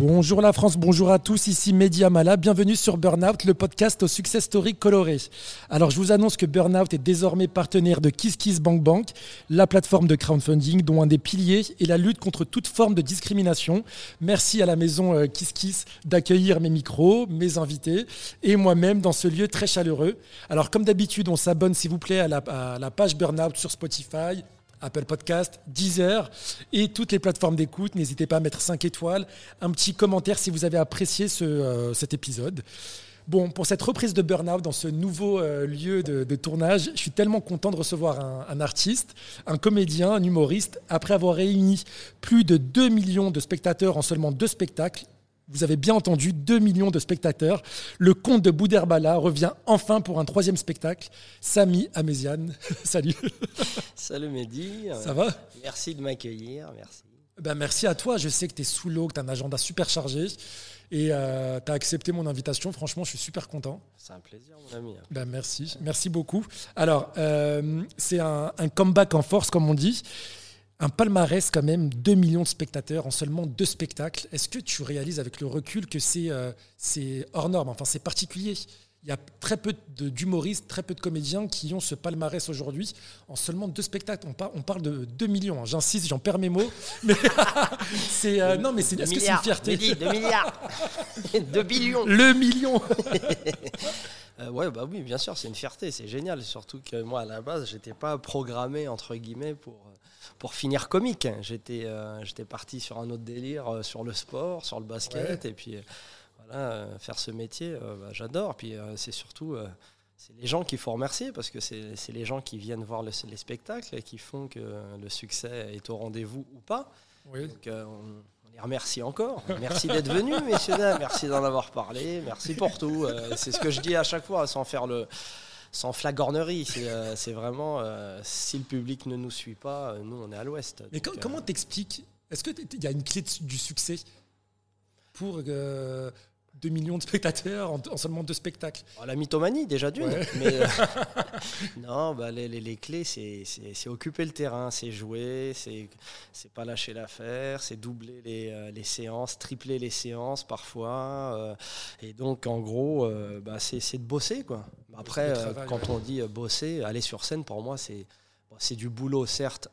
Bonjour la France, bonjour à tous, ici Media Mala, bienvenue sur Burnout, le podcast au success story coloré. Alors je vous annonce que Burnout est désormais partenaire de KissKissBankBank, la plateforme de crowdfunding dont un des piliers est la lutte contre toute forme de discrimination. Merci à la maison euh, KissKiss d'accueillir mes micros, mes invités et moi-même dans ce lieu très chaleureux. Alors comme d'habitude, on s'abonne s'il vous plaît à la, à la page Burnout sur Spotify, Apple Podcast, Deezer et toutes les plateformes d'écoute. N'hésitez pas à mettre 5 étoiles, un petit commentaire si vous avez apprécié euh, cet épisode. Bon, pour cette reprise de Burnout dans ce nouveau euh, lieu de, tournage, je suis tellement content de recevoir un, un, artiste, un comédien, un humoriste. Après avoir réuni plus de 2 millions de spectateurs en seulement deux spectacles, vous avez bien entendu, 2 millions de spectateurs. Le conte de Bouderbala revient enfin pour un troisième spectacle. Samy Améziane, salut. Salut Mehdi. Ça va? Merci de m'accueillir, merci. Ben merci à toi, je sais que tu es sous l'eau, que tu as un agenda super chargé et euh, tu as accepté mon invitation. Franchement, je suis super content. C'est un plaisir, mon ami. Ben merci, merci beaucoup. Alors, euh, c'est un, un comeback en force, comme on dit un palmarès quand même, 2 millions de spectateurs en seulement deux spectacles. Est-ce que tu réalises avec le recul que c'est euh, hors norme, enfin c'est particulier Il y a très peu d'humoristes, très peu de comédiens qui ont ce palmarès aujourd'hui en seulement deux spectacles. On, par, on parle de 2 millions, hein. j'insiste, j'en perds mes mots. Mais c'est euh, non, mais c'est une fierté? 2 milliards 2 billions Le million Euh, ouais, bah oui, bien sûr, c'est une fierté, c'est génial. Surtout que moi, à la base, j'étais pas programmé entre guillemets pour pour finir comique. J'étais euh, j'étais parti sur un autre délire, euh, sur le sport, sur le basket, ouais. et puis euh, voilà, faire ce métier, bah, j'adore. Puis c'est surtout c'est les gens qu'il faut remercier parce que c'est les gens qui viennent voir le, les spectacles et qui font que le succès est au rendez-vous ou pas. Oui. Donc, on, les remercie encore. Merci d'être venu, messieurs, dames. Merci d'en avoir parlé. Merci pour tout. c'est ce que je dis à chaque fois sans faire le sans flagornerie. C'est euh, vraiment, euh, si le public ne nous suit pas, euh, nous, on est à l'ouest. Mais donc, comment t'expliques Est-ce qu'il y a une clé du succès pour 2 millions de spectateurs en, en seulement deux spectacles? Oh, la mythomanie, déjà d'une. Ouais. Mais euh, non, bah, les, les, les, clés, c'est occuper le terrain, c'est jouer, c'est pas lâcher l'affaire, c'est doubler les, les, séances, tripler les séances parfois. Euh, et donc, en gros, euh, bah, c'est de bosser. Quoi. Après, travail, quand ouais. on dit bosser, aller sur scène, pour moi, c'est bon, du boulot, certes,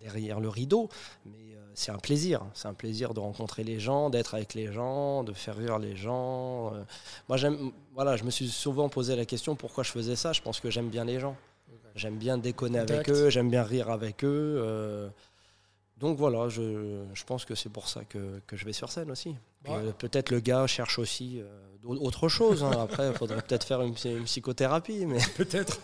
derrière le rideau, mais c'est un plaisir. C'est un plaisir de rencontrer les gens, d'être avec les gens, de faire rire les gens. Euh, moi, j'aime. Voilà, je me suis souvent posé la question pourquoi je faisais ça? Je pense que j'aime bien les gens. J'aime bien déconner Contact. avec eux, j'aime bien rire avec eux. Euh, donc voilà, je, je pense que c'est pour ça que, que, je vais sur scène aussi. Ouais. Euh, peut-être le gars cherche aussi autre chose. Hein. Après, il faudrait peut-être faire une, une, psychothérapie. Mais... Peut-être.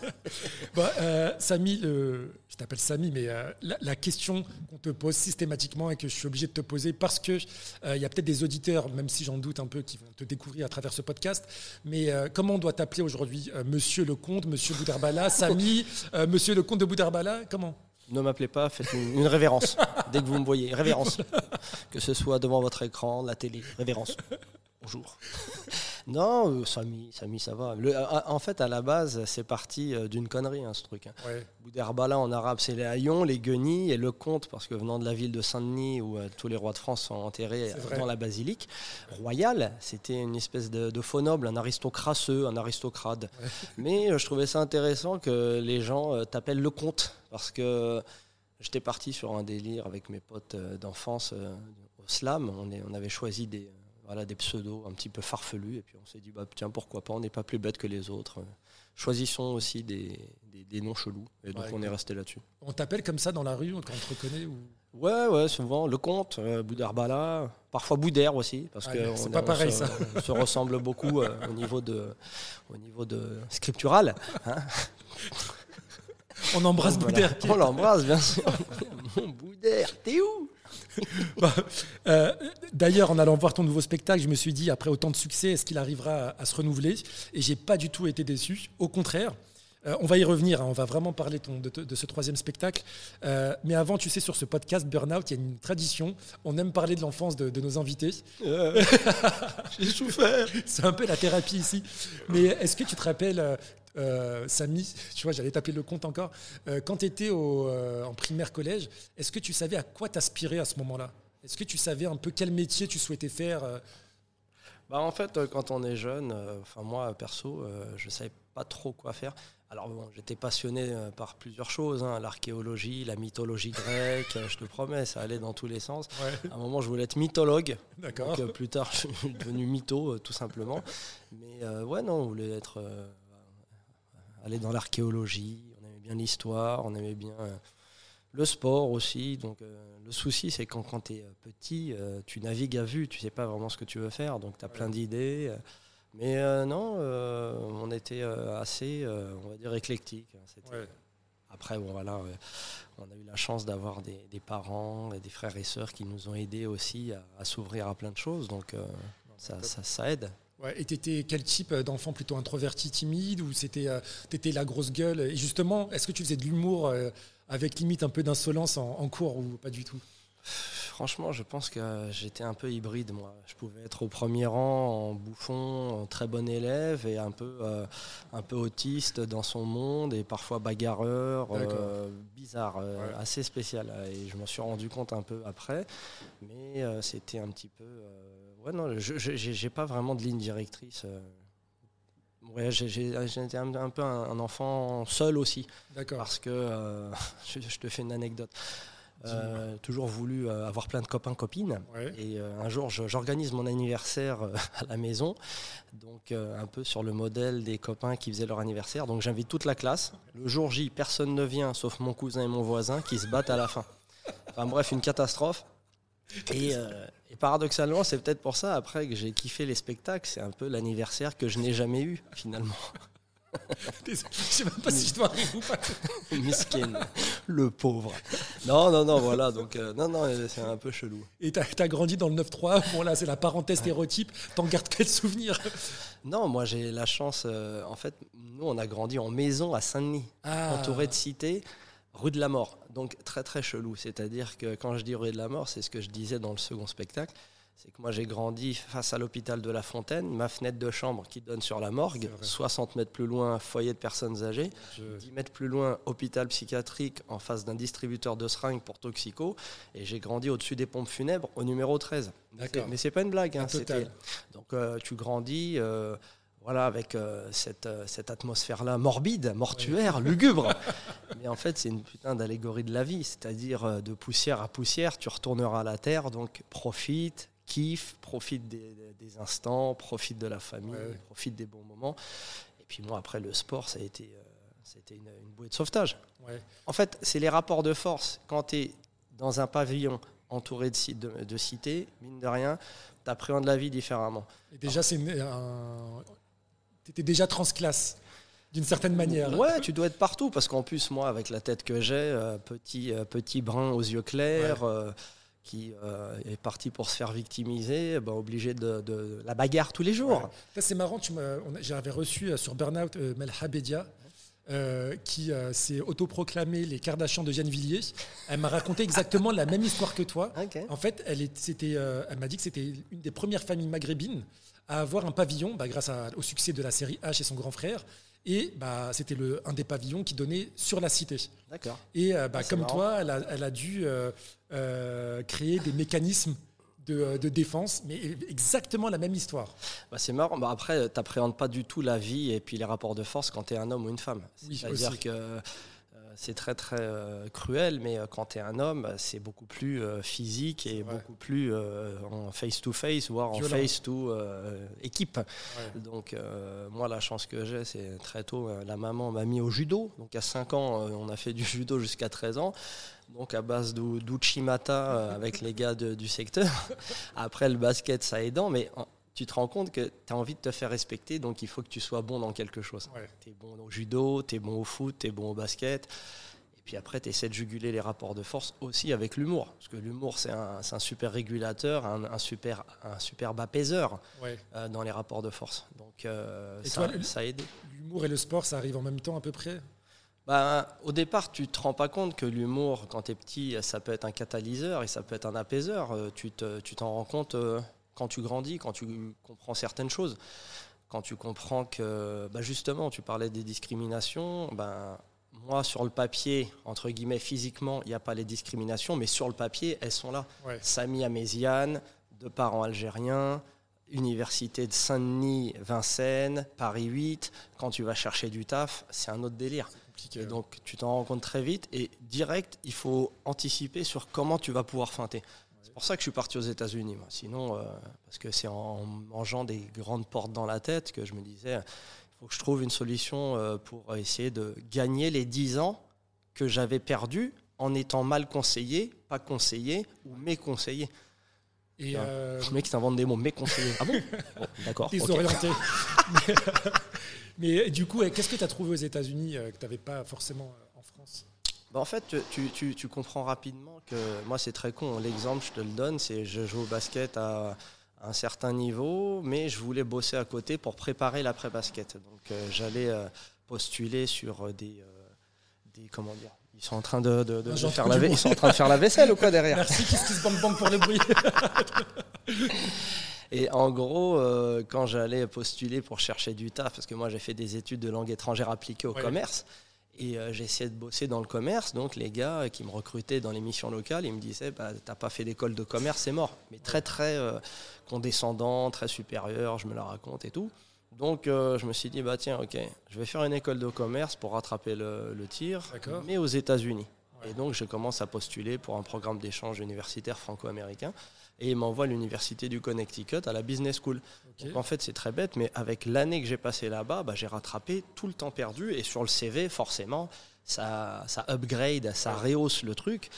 bon, euh, Samy, euh, je t'appelle Samy, mais euh, la, la, question qu'on te pose systématiquement et que je suis obligé de te poser parce qu'il il y a peut-être des auditeurs, même si j'en doute un peu, qui vont te découvrir à travers ce podcast. Mais comment on doit t'appeler aujourd'hui Monsieur le Comte, Monsieur Boudarbala, Samy, Monsieur le Comte de Boudarbala Comment? Ne m'appelez pas, faites une, une révérence dès que vous me voyez. Révérence. Que ce soit devant votre écran, la télé. Révérence. Bonjour. Non, euh, Samy, Samy, ça va. Le, en fait, à la base, c'est parti euh, d'une connerie, hein, ce truc. Hein. Ouais. En arabe, c'est les haillons, les guenilles et le comte, parce que venant de la ville de Saint-Denis, où euh, tous les rois de France sont enterrés dans la basilique royale, c'était une espèce de, de, faux noble, un aristocrasseux, un aristocrate. Ouais. Mais euh, je trouvais ça intéressant que les gens euh, t'appellent le comte, parce que j'étais parti sur un délire avec mes potes d'enfance au slam. On, est, on avait choisi des voilà, des pseudos un petit peu farfelus. Et puis on s'est dit, bah, tiens, pourquoi pas, on n'est pas plus bête que les autres. Choisissons aussi des, des, des noms chelous. Et donc ouais, on est resté là-dessus. On t'appelle comme ça dans la rue quand on te reconnaît ou... Ouais, ouais, souvent. Le comte, euh, Boudarbala, parfois Boudère aussi. Parce que c'est on, pas on pareil se, ça. On se ressemble beaucoup euh, au, niveau de, au niveau de scriptural. Hein on embrasse voilà. Boudère. On l'embrasse, bien sûr. Mon Boudère, t'es où? bah, euh, D'ailleurs, en allant voir ton nouveau spectacle, je me suis dit, après autant de succès, est-ce qu'il arrivera à, à, se renouveler? Et j'ai pas du tout été déçu. Au contraire. Euh, on va y revenir, hein, on va vraiment parler ton, de, de, ce troisième spectacle. Euh, mais avant, tu sais, sur ce podcast Burnout, il y a une tradition. On aime parler de l'enfance de, de, nos invités. Euh, j'ai souffert. C'est un peu la thérapie ici. Mais est-ce que tu te rappelles euh, Samy, tu vois, j'allais taper le compte encore. Euh, quand tu étais au, euh, en primaire collège, est-ce que tu savais à quoi t'aspirer à ce moment-là? Est-ce que tu savais un peu quel métier tu souhaitais faire bah, En fait, quand on est jeune, enfin moi perso, je ne savais pas trop quoi faire. Alors bon, j'étais passionné euh, par plusieurs choses, hein, l'archéologie, la mythologie grecque, euh, je te promets, ça allait dans tous les sens. À un moment, je voulais être mythologue. D'accord. Euh, plus tard, je suis devenu mytho, tout simplement. Mais ouais, non, on voulait être aller dans l'archéologie. On aimait bien l'histoire, on aimait bien le sport aussi. Donc le souci, c'est quand, quand tu es petit, tu navigues à vue, tu sais pas vraiment ce que tu veux faire, donc tu as plein d'idées. Mais euh, non, euh, on était euh, assez, on va dire, éclectique. Hein, Après, bon, voilà, on a eu la chance d'avoir des, parents et des frères et sœurs qui nous ont aidés aussi à, s'ouvrir à plein de choses. Donc, ça, ça, aide. Ouais, et tu étais quel type d'enfant Plutôt introverti, timide Ou c'était étais la grosse gueule? Et justement, est-ce que tu faisais de l'humour avec limite un peu d'insolence en cours ou pas du tout? Franchement, je pense que j'étais un peu hybride, moi. Je pouvais être au premier rang en bouffon, en très bon élève et un peu, euh, un peu autiste dans son monde et parfois bagarreur, euh, bizarre, euh, assez spécial. Et je m'en suis rendu compte un peu après. Mais c'était un petit peu. Ouais, non, je n'ai pas vraiment de ligne directrice. Ouais, j'étais un, un, peu un, enfant seul aussi. D'accord. Parce que je, te fais une anecdote. Euh, toujours voulu euh, avoir plein de copains, copines. Et euh, un jour, j'organise mon anniversaire à la maison, donc un peu sur le modèle des copains qui faisaient leur anniversaire. Donc j'invite toute la classe. Le jour J, personne ne vient, sauf mon cousin et mon voisin, qui se battent à la fin. Enfin bref, une catastrophe. Et, et paradoxalement, c'est peut-être pour ça après que j'ai kiffé les spectacles. C'est un peu l'anniversaire que je n'ai jamais eu finalement. je sais même pas si je dois rire ou pas. Miskin, le pauvre. Non, non, non, voilà. Donc, euh, non, non, c'est un peu chelou. Et tu as, grandi dans le 9-3. Bon, là, c'est la parenthèse stéréotype. T'en gardes quel souvenir? Non, moi, j'ai la chance. Euh, en fait, nous, on a grandi en maison à Saint-Denis, ah. entouré de cités, rue de la Mort. Donc, très, très chelou. C'est-à-dire que quand je dis rue de la Mort, c'est ce que je disais dans le second spectacle c'est que moi j'ai grandi face à l'hôpital de La Fontaine, ma fenêtre de chambre qui donne sur la morgue, 60 mètres plus loin, foyer de personnes âgées, 10 mètres plus loin, hôpital psychiatrique en face d'un distributeur de seringues pour toxico, et j'ai grandi au-dessus des pompes funèbres au numéro 13. Mais c'est pas une blague. Hein, Donc euh, tu grandis. Euh, voilà, avec euh, cette, cette atmosphère-là morbide, mortuaire, lugubre. Mais en fait, c'est une putain d'allégorie de la vie, c'est-à-dire de poussière à poussière, tu retourneras à la terre, donc profite, kiffe, profite des, instants, profite de la famille, profite des bons moments. Et puis moi, après, le sport, ça a été, euh, c'était une, bouée de sauvetage. En fait, c'est les rapports de force. Quand tu es dans un pavillon entouré de, de, de cités, mine de rien, tu appréhendes la vie différemment. Et déjà, c'est un... tu étais déjà transclasse d'une certaine manière. Ouais, tu dois être partout parce qu'en plus, moi, avec la tête que j'ai, euh, petit, euh, petit brun aux yeux clairs, qui euh, est parti pour se faire victimiser, eh ben, obligé de, la bagarre tous les jours. C'est marrant, j'avais reçu euh, sur Burnout euh, Melha Bedia, qui s'est autoproclamé les Kardashians de Villiers. Elle m'a raconté exactement la même histoire que toi. En fait, elle, elle m'a dit que c'était une des premières familles maghrébines à avoir un pavillon, bah, grâce au succès de la série H et son grand frère. Et bah, c'était un des pavillons qui donnait sur la cité. D'accord. Et bah, ah, comme toi, elle a, elle a dû euh, créer des mécanismes de, défense, mais exactement la même histoire. Bah c'est marrant. Bah après, tu n'appréhendes pas du tout la vie et puis les rapports de force quand tu es un homme ou une femme. C'est-à-dire que c'est très très euh, cruel, mais euh, quand tu es un homme, c'est beaucoup plus euh, physique et beaucoup plus en face-to-face, voire en face-to-équipe. Donc moi, la chance que j'ai, c'est très tôt, la maman m'a mis au judo. Donc à 5 ans, on a fait du judo jusqu'à 13 ans. Donc à base d'Uchimata avec les gars du secteur. Après le basket, ça aidant, mais tu te rends compte que tu as envie de te faire respecter, donc il faut que tu sois bon dans quelque chose. Tu es bon au judo, tu es bon au foot, tu es bon au basket. Et puis après, tu essaies de juguler les rapports de force aussi avec l'humour. Parce que l'humour, c'est un, un, super régulateur, un, super, un superbe apaiseur euh, dans les rapports de force. Donc euh, ça, ça aide. L'humour et le sport, ça arrive en même temps à peu près? Ben, au départ, tu te rends pas compte que l'humour, quand tu es petit, ça peut être un catalyseur et ça peut être un apaiseur. Euh, tu t'en tu rends compte quand tu grandis, quand tu comprends certaines choses, quand tu comprends que, bah justement, tu parlais des discriminations, ben, moi, sur le papier, entre guillemets, physiquement, il n'y a pas les discriminations, mais sur le papier, elles sont là. Sami Améziane, de parents algériens, Université de Saint-Denis, Vincennes, Paris 8. Quand tu vas chercher du taf, c'est un autre délire. Et donc, tu t'en rends compte très vite. Et direct, il faut anticiper sur comment tu vas pouvoir feinter. C'est pour ça que je suis parti aux États-Unis. Sinon, euh, parce que c'est en mangeant des grandes portes dans la tête que je me disais il faut que je trouve une solution euh, pour essayer de gagner les 10 ans que j'avais perdus en étant mal conseillé, pas conseillé ou méconseillé. Et euh... Le mec s'invente des mots méconseillé. Ah bon, D'accord. Désorienté. mais, du coup, qu'est-ce que tu as trouvé aux États-Unis euh, que tu n'avais pas forcément euh, bah en fait, tu, tu, tu, comprends rapidement que moi, c'est très con. L'exemple, je te le donne, c'est je joue au basket à un certain niveau, mais je voulais bosser à côté pour préparer l'après-basket. Donc euh, j'allais euh, postuler sur euh, des, comment dire, ils sont en train de, de, de, faire la ils sont en train de faire la vaisselle ou quoi derrière? Merci, qu'est-ce qui se bang pour le bruit Et en gros, quand j'allais postuler pour chercher du taf, parce que moi j'ai fait des études de langue étrangère appliquée au commerce, et euh, j'essayais de bosser dans le commerce. Donc les gars qui me recrutaient dans les missions locales, ils me disaient bah, T'as pas fait d'école de commerce, c'est mort. Mais très, très euh, condescendant, très supérieur, je me la raconte et tout. Donc euh, je me suis dit Bah tiens, ok, je vais faire une école de commerce pour rattraper le, tir, mais aux États-Unis. Et donc je commence à postuler pour un programme d'échange universitaire franco-américain et il m'envoie à l'université du Connecticut à la business school. Donc en fait, c'est très bête, mais avec l'année que j'ai passée là-bas, bah, j'ai rattrapé tout le temps perdu et sur le CV, forcément, ça, ça upgrade, ça rehausse le truc.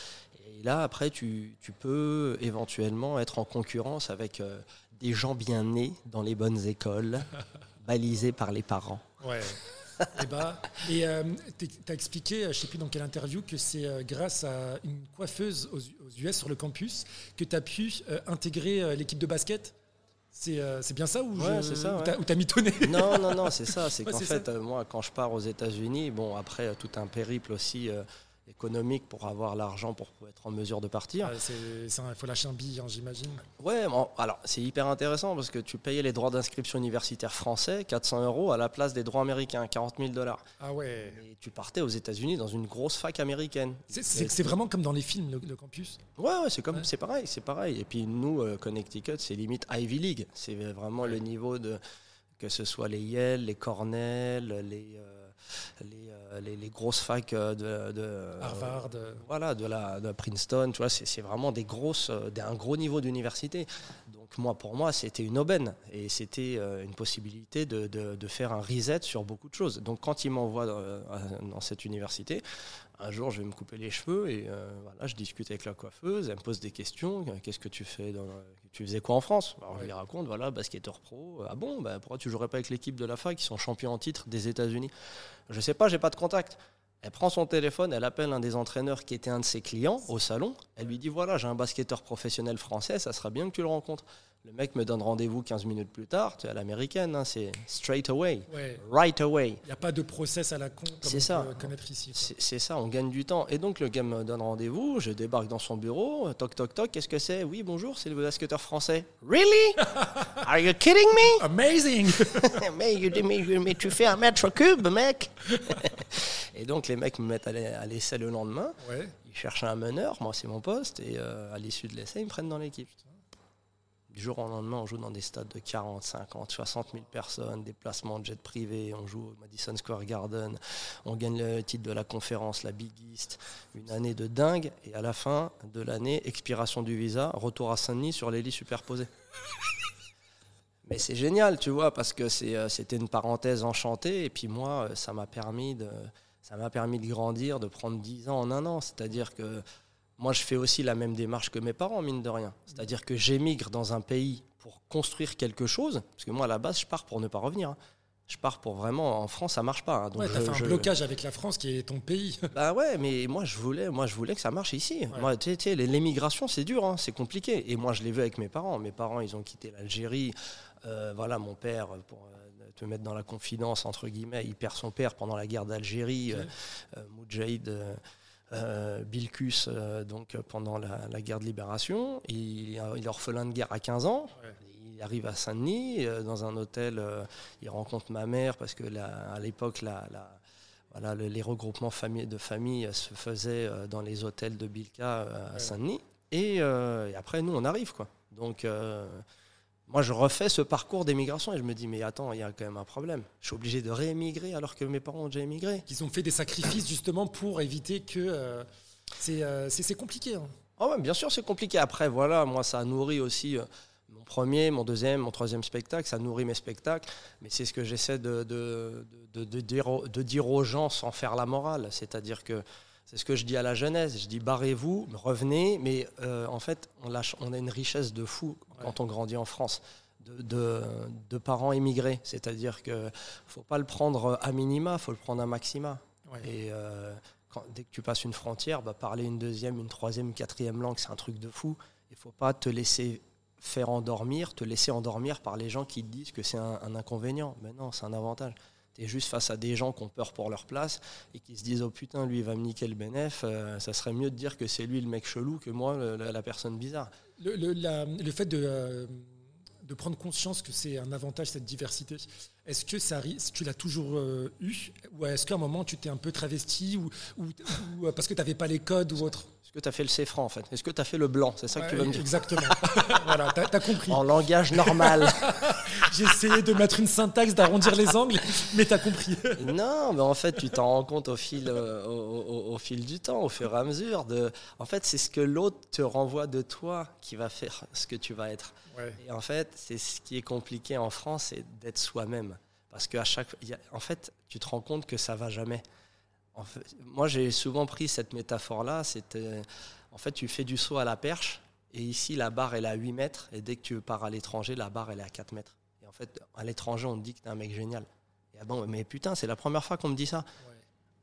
Et là, après, tu, tu peux éventuellement être en concurrence avec euh, des gens bien nés dans les bonnes écoles, balisés par les parents. Ouais. Eh ben, et euh, tu as expliqué, je ne sais plus dans quelle interview, que c'est euh, grâce à une coiffeuse aux, US sur le campus que tu as pu euh, intégrer l'équipe de basket. C'est bien ça ou ouais, ça, ou t'as mitonné? Non, non, non, c'est ça. C'est qu'en fait, moi, quand je pars aux États-Unis, bon, après tout un périple aussi économique pour avoir l'argent pour être en mesure de partir. Il faut lâcher un billet, hein, j'imagine. Ouais, alors c'est hyper intéressant parce que tu payais les droits d'inscription universitaire français, 400 euros, à la place des droits américains, 40 000 dollars. Ah ouais. Et tu partais aux États-Unis dans une grosse fac américaine. C'est vraiment comme dans les films, le, campus Ouais, ouais c'est comme c'est pareil, c'est pareil. Et puis nous, euh, Connecticut, c'est limite Ivy League. C'est vraiment le niveau de que ce soit les Yale, les Cornell, les. Euh, euh, les, les, grosses facs euh, de, de Harvard, voilà, de la de Princeton, tu vois, c'est vraiment des grosses, d'un gros niveau d'université. Donc moi, pour moi, c'était une aubaine et c'était une possibilité de, de, faire un reset sur beaucoup de choses. Donc quand il m'envoie dans, cette université, un jour, je vais me couper les cheveux et voilà, je discute avec la coiffeuse. Elle me pose des questions. Qu'est-ce que tu fais dans, Tu faisais quoi en France? Alors je lui raconte, voilà, basketteur pro. Ah bon, bah, pourquoi tu jouerais pas avec l'équipe de la fac qui sont champions en titre des États-Unis? Je sais pas, j'ai pas de contact. Elle prend son téléphone, elle appelle un des entraîneurs qui était un de ses clients au salon. Elle lui dit voilà, j'ai un basketteur professionnel français, ça sera bien que tu le rencontres. Le mec me donne rendez-vous 15 minutes plus tard, tu à l'américaine, hein, c'est straight away, right away. Il n'y a pas de process à la con comme on ça. peut connaître ici. C'est ça, on gagne du temps. Et donc le gars me donne rendez-vous, je débarque dans son bureau, toc toc toc, qu'est-ce que c'est? Oui, bonjour, c'est le basketteur français. Really? Are you kidding me? Amazing mais, mais, tu fais un mètre cube, mec Et donc les mecs me mettent à l'essai le lendemain. Ils cherchent un meneur, moi c'est mon poste, et euh, à l'issue de l'essai, ils me prennent dans l'équipe. Du jour au lendemain, on joue dans des stades de 40, 50, 60 000 personnes, déplacements de jet privé, on joue au Madison Square Garden, on gagne le titre de la conférence, la Big East, une année de dingue, et à la fin de l'année, expiration du visa, retour à Saint-Denis sur les lits superposés. Mais c'est génial, tu vois, parce que euh, c'était une parenthèse enchantée, et puis moi, euh, ça m'a permis ça m'a permis de grandir, de prendre 10 ans en un an, c'est-à-dire que moi, je fais aussi la même démarche que mes parents, mine de rien. C'est-à-dire que j'émigre dans un pays pour construire quelque chose, parce que moi, à la base, je pars pour ne pas revenir. Hein. Je pars pour vraiment. En France, ça marche pas. Hein. Donc ouais, t'as fait un blocage avec la France qui est ton pays. Bah ouais, mais moi, je voulais, moi, je voulais que ça marche ici. Moi, tu sais, l'émigration, c'est dur, hein, c'est compliqué. Et moi, je l'ai vu avec mes parents. Mes parents, ils ont quitté l'Algérie. Euh, voilà, mon père, pour euh, te mettre dans la confidence, entre guillemets, il perd son père pendant la guerre d'Algérie. Okay. Euh, Moudjahid euh, Bilkus euh, donc, pendant la, guerre de libération. Il, il, est orphelin de guerre à 15 ans. Il arrive à Saint-Denis, euh, dans un hôtel, il rencontre ma mère parce que à l'époque, la, voilà, les regroupements de familles se faisaient dans les hôtels de Bilka à Saint-Denis. Et, après, nous, on arrive. Quoi. Donc, moi, je refais ce parcours d'émigration et je me dis, mais attends, il y a quand même un problème. Je suis obligé de réémigrer alors que mes parents ont déjà émigré. Ils ont fait des sacrifices justement pour éviter que. c'est compliqué. Hein. Oh bien sûr, c'est compliqué. Après, voilà, moi, ça a nourri aussi mon premier, mon deuxième, mon troisième spectacle, ça nourrit mes spectacles, mais c'est ce que j'essaie de, de, de, dire, aux gens sans faire la morale. C'est-à-dire que c'est ce que je dis à la jeunesse, je dis barrez-vous, revenez, mais euh, en fait, on, on, a une richesse de fou quand on grandit en France. De, parents émigrés. C'est-à-dire qu'il ne faut pas le prendre à minima, il faut le prendre à maxima. Et euh, dès que tu passes une frontière, bah, parler une deuxième, une troisième, une quatrième langue, c'est un truc de fou. Il ne faut pas te laisser faire endormir, te laisser endormir par les gens qui te disent que c'est un, inconvénient. Mais non, c'est un avantage. Tu juste face à des gens qui ont peur pour leur place et qui se disent Oh putain, lui, il va me niquer le bénéf. Euh, ça serait mieux de dire que c'est lui le mec chelou que moi, la, personne bizarre. Le, fait de. Euh, de prendre conscience que c'est un avantage cette diversité. Est-ce que ça tu l'as toujours euh, eu? Ou est-ce qu'à un moment tu t'es un peu travesti ou, ou, parce que tu n'avais pas les codes ou autre? Que tu as fait le C franc en fait Est-ce que tu as fait le blanc? C'est ça que tu veux me dire Exactement. voilà, tu as, compris. En langage normal. J'ai essayé de mettre une syntaxe, d'arrondir les angles, mais tu as compris. non, mais en fait, tu t'en rends compte au fil, euh, au, fil du temps, au fur et à mesure. De... En fait, c'est ce que l'autre te renvoie de toi qui va faire ce que tu vas être. Et en fait, c'est ce qui est compliqué en France, c'est d'être soi-même. Parce qu'à chaque. en fait, tu te rends compte que ça va jamais. En fait, moi, j'ai souvent pris cette métaphore-là. C'était. En fait, tu fais du saut à la perche, et ici, la barre, elle est à 8 mètres, et dès que tu pars à l'étranger, la barre, elle est à 4 mètres. Et en fait, à l'étranger, on te dit que t'es un mec génial. Et ah bon, mais putain, c'est la première fois qu'on me dit ça.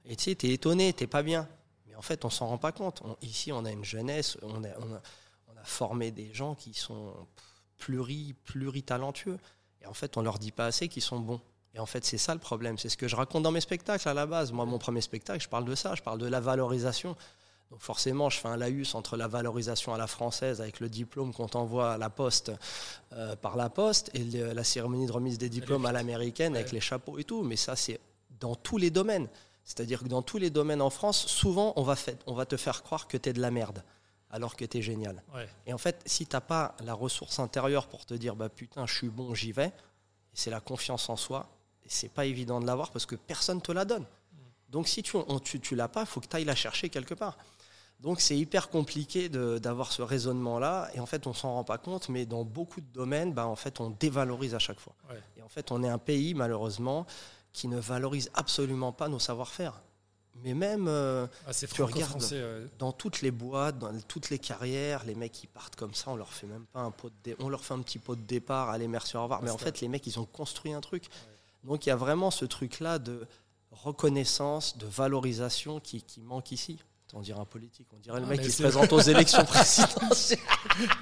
Et tu sais, t'es étonné, t'es pas bien. Mais en fait, on s'en rend pas compte. ici, on a une jeunesse, on a, on, a, on a, formé des gens qui sont pluri, pluritalentueux. Et en fait, on leur dit pas assez qu'ils sont bons. Et en fait, c'est ça le problème. C'est ce que je raconte dans mes spectacles à la base. Moi, mon premier spectacle, je parle de ça. Je parle de la valorisation. Donc forcément, je fais un laïus entre la valorisation à la française avec le diplôme qu'on t'envoie à la poste euh, par la poste et la cérémonie de remise des diplômes à l'américaine avec les chapeaux et tout. Mais ça, c'est dans tous les domaines. C'est-à-dire que dans tous les domaines en France, souvent, on va, fait, on va te faire croire que tu es de la merde alors que tu es génial. Et en fait, si tu n'as pas la ressource intérieure pour te dire bah putain, je suis bon, j'y vais, c'est la confiance en soi, c'est pas évident de l'avoir parce que personne te la donne. Donc si tu ne tu, tu l'as pas, il faut que tu ailles la chercher quelque part. Donc c'est hyper compliqué d'avoir ce raisonnement-là, et en fait on s'en rend pas compte, mais dans beaucoup de domaines, bah, en fait on dévalorise à chaque fois. Et en fait on est un pays malheureusement qui ne valorise absolument pas nos savoir-faire. Mais même, euh, ah, tu regardes dans toutes les boîtes, dans toutes les carrières, les mecs qui partent comme ça, on leur fait même pas un pot de on leur fait un petit pot de départ, allez merci au revoir. Mais en fait, les mecs, ils ont construit un truc. Donc il y a vraiment ce truc-là de reconnaissance, de valorisation qui, qui manque ici. On dirait un politique, on dirait le ah, mec qui se présente aux élections présidentielles.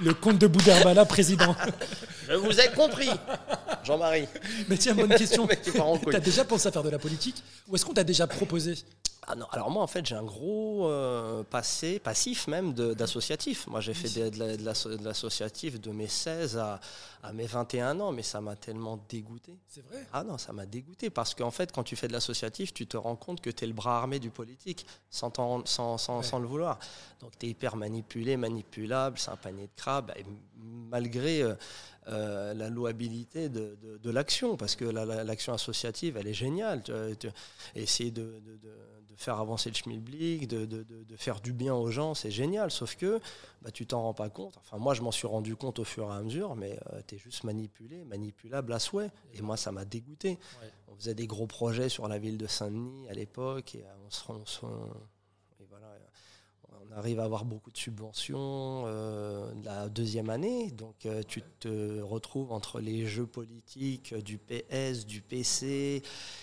Le comte de Boudherbala, président. Je vous ai compris, Jean-Marie. Mais tiens, bonne question. Tu as déjà pensé à faire de la politique Ou est-ce qu'on t'a déjà proposé ah non, alors moi en fait j'ai un gros euh, passé, passif même d'associatif. Moi j'ai fait de, l'associatif de mes 16 à, à, mes 21 ans, mais ça m'a tellement dégoûté. C'est vrai? Ah non, ça m'a dégoûté parce qu'en fait quand tu fais de l'associatif, tu te rends compte que tu es le bras armé du politique sans, sans, sans, sans, le vouloir. Donc tu es hyper manipulé, manipulable, c'est un panier de crabes. Et malgré euh, euh, la louabilité de, de, l'action, parce que l'action associative, elle est géniale. essayer de, faire avancer le schmilblick, de, faire du bien aux gens, c'est génial. Sauf que bah, tu t'en rends pas compte. Enfin, moi, je m'en suis rendu compte au fur et à mesure, mais euh, tu es juste manipulé, manipulable à souhait. Et moi, ça m'a dégoûté. On faisait des gros projets sur la ville de Saint-Denis à l'époque, et on se, rend on arrive à avoir beaucoup de subventions euh, la deuxième année. Donc euh, tu te retrouves entre les jeux politiques du PS, du PC,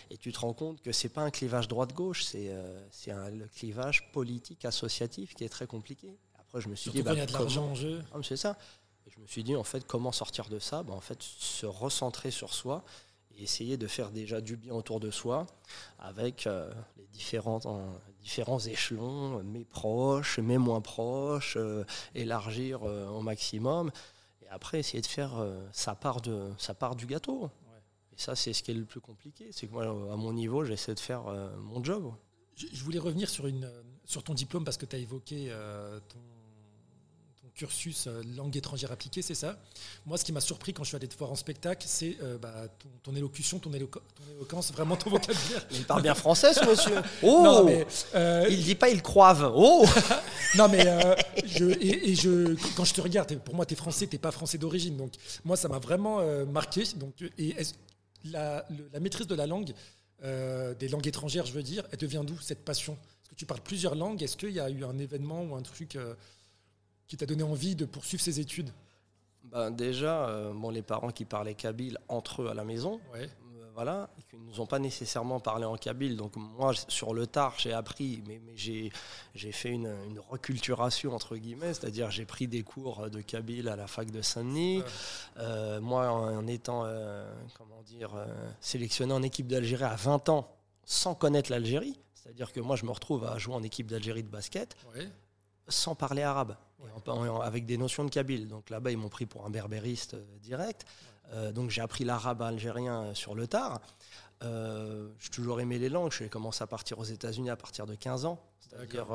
et tu te rends compte que c'est pas un clivage droite-gauche, c'est euh, le clivage politique associatif qui est très compliqué. Après, je me suis dit, bah, il y a de l'argent en jeu. Ah, c'est ça. Et je me suis dit, en fait, comment sortir de ça? Bah, En fait, se recentrer sur soi essayer de faire déjà du bien autour de soi avec euh, les différents, différents échelons, mes proches, mes moins proches, euh, élargir euh, au maximum. Et après, essayer de faire sa, part de, sa part du gâteau. Et ça, c'est ce qui est le plus compliqué. C'est que moi, à mon niveau, j'essaie de faire mon job. Je voulais revenir sur, une, sur ton diplôme parce que tu as évoqué ton cursus euh, langue étrangère appliquée, c'est ça. Moi, ce qui m'a surpris quand je suis allé te voir en spectacle, c'est euh, bah, ton, élocution, ton, éloquence, vraiment ton vocabulaire. il parle bien français, ce monsieur. Oh non, mais, euh, Il dit pas il croive. Oh Non, mais je, et, je, quand je te regarde, pour moi, tu es français, tu pas français d'origine. Donc, moi, ça m'a vraiment marqué. Donc, et la, la, maîtrise de la langue, des langues étrangères, je veux dire, elle devient d'où cette passion? Parce que tu parles plusieurs langues. Est-ce qu'il y a eu un événement ou un truc qui t'a donné envie de poursuivre ces études ben Déjà, euh, bon, les parents qui parlaient kabyle entre eux à la maison, euh, voilà, qui ne nous ont pas nécessairement parlé en kabyle. Donc moi, sur le tard, j'ai appris, mais, mais j'ai, fait une, reculturation, entre guillemets, c'est-à-dire j'ai pris des cours de kabyle à la fac de Saint-Denis. Euh, moi, en, étant, comment dire, sélectionné en équipe d'Algérie à 20 ans, sans connaître l'Algérie, c'est-à-dire que moi, je me retrouve à jouer en équipe d'Algérie de basket. sans parler arabe avec des notions de kabyle. Donc là-bas, ils m'ont pris pour un berbériste euh, direct. Euh, donc j'ai appris l'arabe algérien euh, sur le tard. j'ai toujours aimé les langues. J'ai commencé à partir aux États-Unis à partir de 15 ans. C'est-à-dire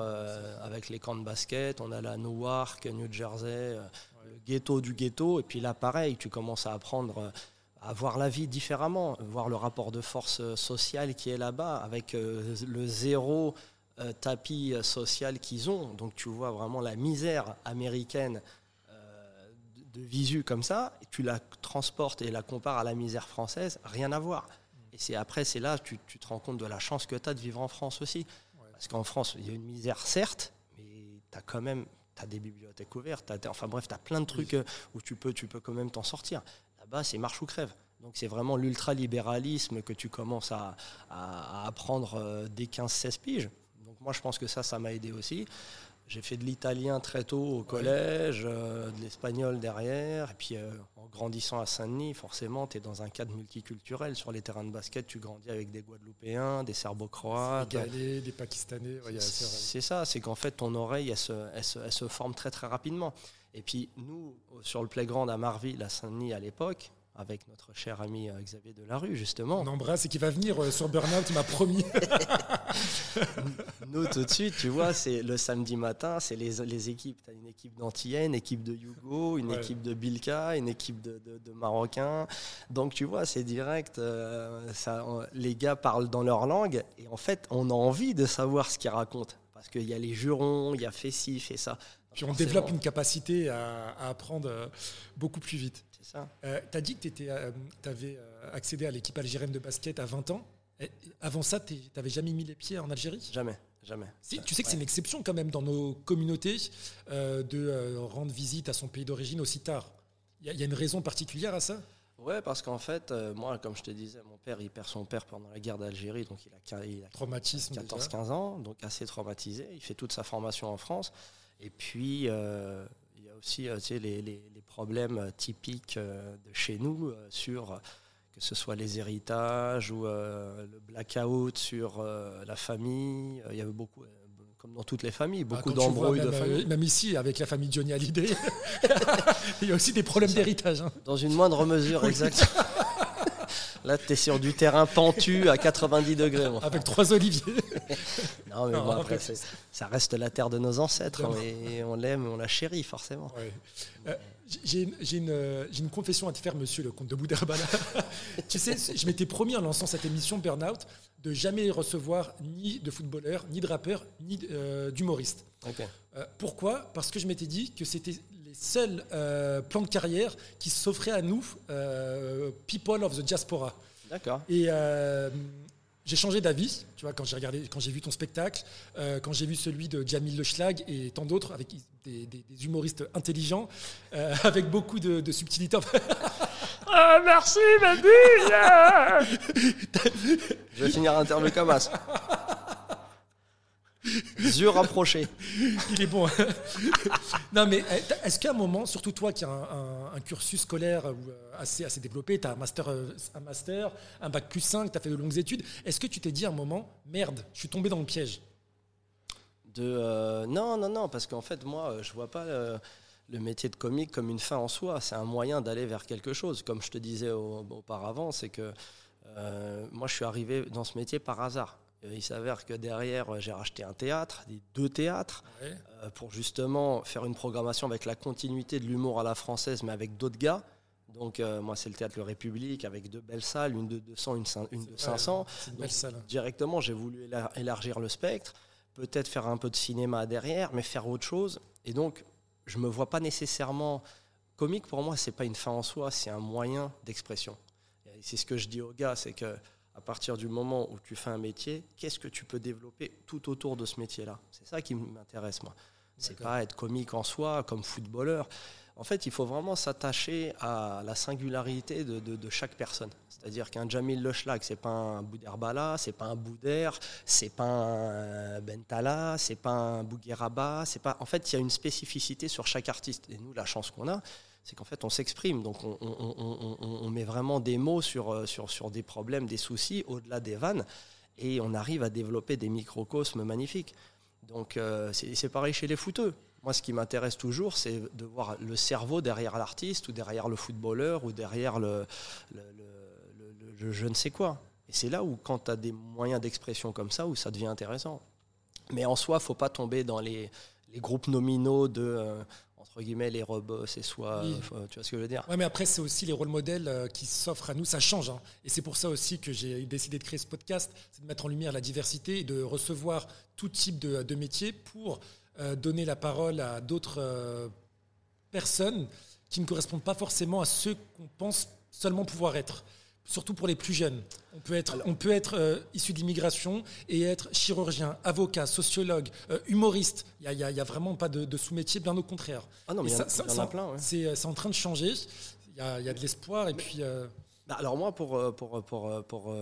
avec les camps de basket, on allait à Newark, New Jersey, le ghetto du ghetto. Et puis là, pareil, tu commences à apprendre à voir la vie différemment, voir le rapport de force sociale qui est là-bas, avec le zéro euh, tapis social qu'ils ont. Donc tu vois vraiment la misère américaine euh, de, visu comme ça, et tu la transportes et la compares à la misère française, rien à voir. Et c'est après, c'est là tu, tu te rends compte de la chance que tu as de vivre en France aussi. Parce qu'en France, il y a une misère, certes, mais tu as quand même des bibliothèques ouvertes, enfin bref, tu as plein de trucs euh, où tu peux, tu peux quand même t'en sortir. Là-bas, c'est marche ou crève. Donc c'est vraiment l'ultralibéralisme que tu commences à, à apprendre dès 15-16 piges moi, je pense que ça, ça m'a aidé aussi. J'ai fait de l'italien très tôt au collège, euh, de l'espagnol derrière. Et puis, euh, en grandissant à Saint-Denis, forcément, tu es dans un cadre multiculturel. Sur les terrains de basket, tu grandis avec des Guadeloupéens, des Serbo-Croates. Des des Pakistanais. c'est ça, c'est qu'en fait, ton oreille, elle se, elle, se, forme très, très rapidement. Et puis, nous, sur le playground à Marville, à Saint-Denis à l'époque, avec notre cher ami euh, Xavier Delarue, justement. On embrasse et qui va venir euh, sur Burnout, m'a promis. Nous, tout de suite, tu vois, c'est le samedi matin, c'est les, les, équipes. Tu as une équipe d'Antillais, une équipe de Yugo, une équipe de Bilka, une équipe de, de, Marocains. Donc, tu vois, c'est direct. Euh, ça, les gars parlent dans leur langue et en fait, on a envie de savoir ce qu'ils racontent. Parce qu'il y a les jurons, il y a fait ci, fait ça. Puis on développe une capacité à, à apprendre beaucoup plus vite. Euh, tu as dit que tu euh, avais euh, accédé à l'équipe algérienne de basket à 20 ans. avant ça, tu n'avais jamais mis les pieds en Algérie? Jamais. Jamais. tu sais que c'est une exception quand même dans nos communautés de rendre visite à son pays d'origine aussi tard. Il y, a une raison particulière à ça? Ouais, parce qu'en fait, moi, comme je te disais, mon père, il perd son père pendant la guerre d'Algérie, donc il a, il a 14-15 ans, donc assez traumatisé. Il fait toute sa formation en France. Et puis, aussi euh, les, les, problèmes euh, typiques euh, de chez nous sur que ce soit les héritages ou le blackout sur la famille. Il y avait beaucoup, comme dans toutes les familles, beaucoup ah, d'embrouilles de famille. Même ici, avec la famille Johnny Hallyday, il y a aussi des problèmes d'héritage. Hein. Dans une moindre mesure, exact. Là, tu es sur du terrain pentu à 90 degrés. Avec trois oliviers. non, mais après, ça reste la terre de nos ancêtres. Hein, et on l'aime, on la chérit, forcément. Euh, j'ai une, confession à te faire, monsieur le comte de Boudherbala. tu sais, je m'étais promis en lançant cette émission Burnout de jamais recevoir ni de footballeur, ni de rappeur, ni euh, d'humoriste. Euh, pourquoi? Parce que je m'étais dit que c'était seul euh, plan de carrière qui s'offrait à nous, euh, People of the Diaspora. D'accord. Et euh, j'ai changé d'avis, tu vois, quand j'ai regardé, quand j'ai vu ton spectacle, quand j'ai vu celui de Jamil Le Schlag et tant d'autres, avec des, humoristes intelligents, avec beaucoup de, de subtilité. ah, merci, Baby Je vais finir un terme comme Yeux rapprochés. Il est bon. non, mais eh, est-ce qu'à un moment, surtout toi qui as un, cursus scolaire euh, assez, assez développé, tu as un master, euh, un master, un bac plus 5, tu as fait de longues études, est-ce que tu t'es dit à un moment, merde, je suis tombé dans le piège? De, euh, Non, non, non, parce qu'en fait, moi, je vois pas le métier de comique comme une fin en soi. C'est un moyen d'aller vers quelque chose. Comme je te disais auparavant, c'est que moi, je suis arrivé dans ce métier par hasard. Euh, il s'avère que derrière, j'ai racheté un théâtre, deux théâtres, pour justement faire une programmation avec la continuité de l'humour à la française, mais avec d'autres gars. Donc moi c'est le théâtre Le République avec deux belles salles, une de 200, une, de 500. Directement j'ai voulu élargir le spectre, peut-être faire un peu de cinéma derrière, mais faire autre chose. Et donc je me vois pas nécessairement comique pour moi c'est pas une fin en soi, c'est un moyen d'expression. C'est ce que je dis aux gars, c'est que à partir du moment où tu fais un métier, qu'est-ce que tu peux développer tout autour de ce métier-là? C'est ça qui m'intéresse moi. C'est pas être comique en soi comme footballeur. En fait, il faut vraiment s'attacher à la singularité de, chaque personne. C'est-à-dire qu'un Jamil Leschlag, c'est pas un Bouderbala, c'est pas un Bouder, c'est pas un Bentala, c'est pas un Bougueraba, c'est pas. En fait, il y a une spécificité sur chaque artiste. Et nous, la chance qu'on a, c'est qu'en fait, on s'exprime. Donc, on, met vraiment des mots sur, sur, sur des problèmes, des soucis, au-delà des vannes, et on arrive à développer des microcosmes magnifiques. Donc, euh, c'est pareil chez les footeux. Moi, ce qui m'intéresse toujours, c'est de voir le cerveau derrière l'artiste ou derrière le footballeur ou derrière le, je ne sais quoi. Et c'est là où, quand tu as des moyens d'expression comme ça, où ça devient intéressant. Mais en soi, faut pas tomber dans les, groupes nominaux de, euh, entre guillemets, les robots, c'est soit. Euh, tu vois ce que je veux dire Oui, mais après, c'est aussi les rôles modèles euh, qui s'offrent à nous. Ça change. Hein. Et c'est pour ça aussi que j'ai décidé de créer ce podcast c'est de mettre en lumière la diversité et de recevoir tout type de, de métiers pour euh, donner la parole à d'autres euh, personnes qui ne correspondent pas forcément à ceux qu'on pense seulement pouvoir être. Surtout pour les plus jeunes. On peut être, on peut être euh, issu d'immigration et être chirurgien, avocat, sociologue, humoriste. Il n'y a, vraiment pas de, sous-métier, bien au contraire. Ah non, mais il y, en a plein. C'est en train de changer. Il y a, de l'espoir. Et puis. Bah, alors, moi, pour, pour, pour, pour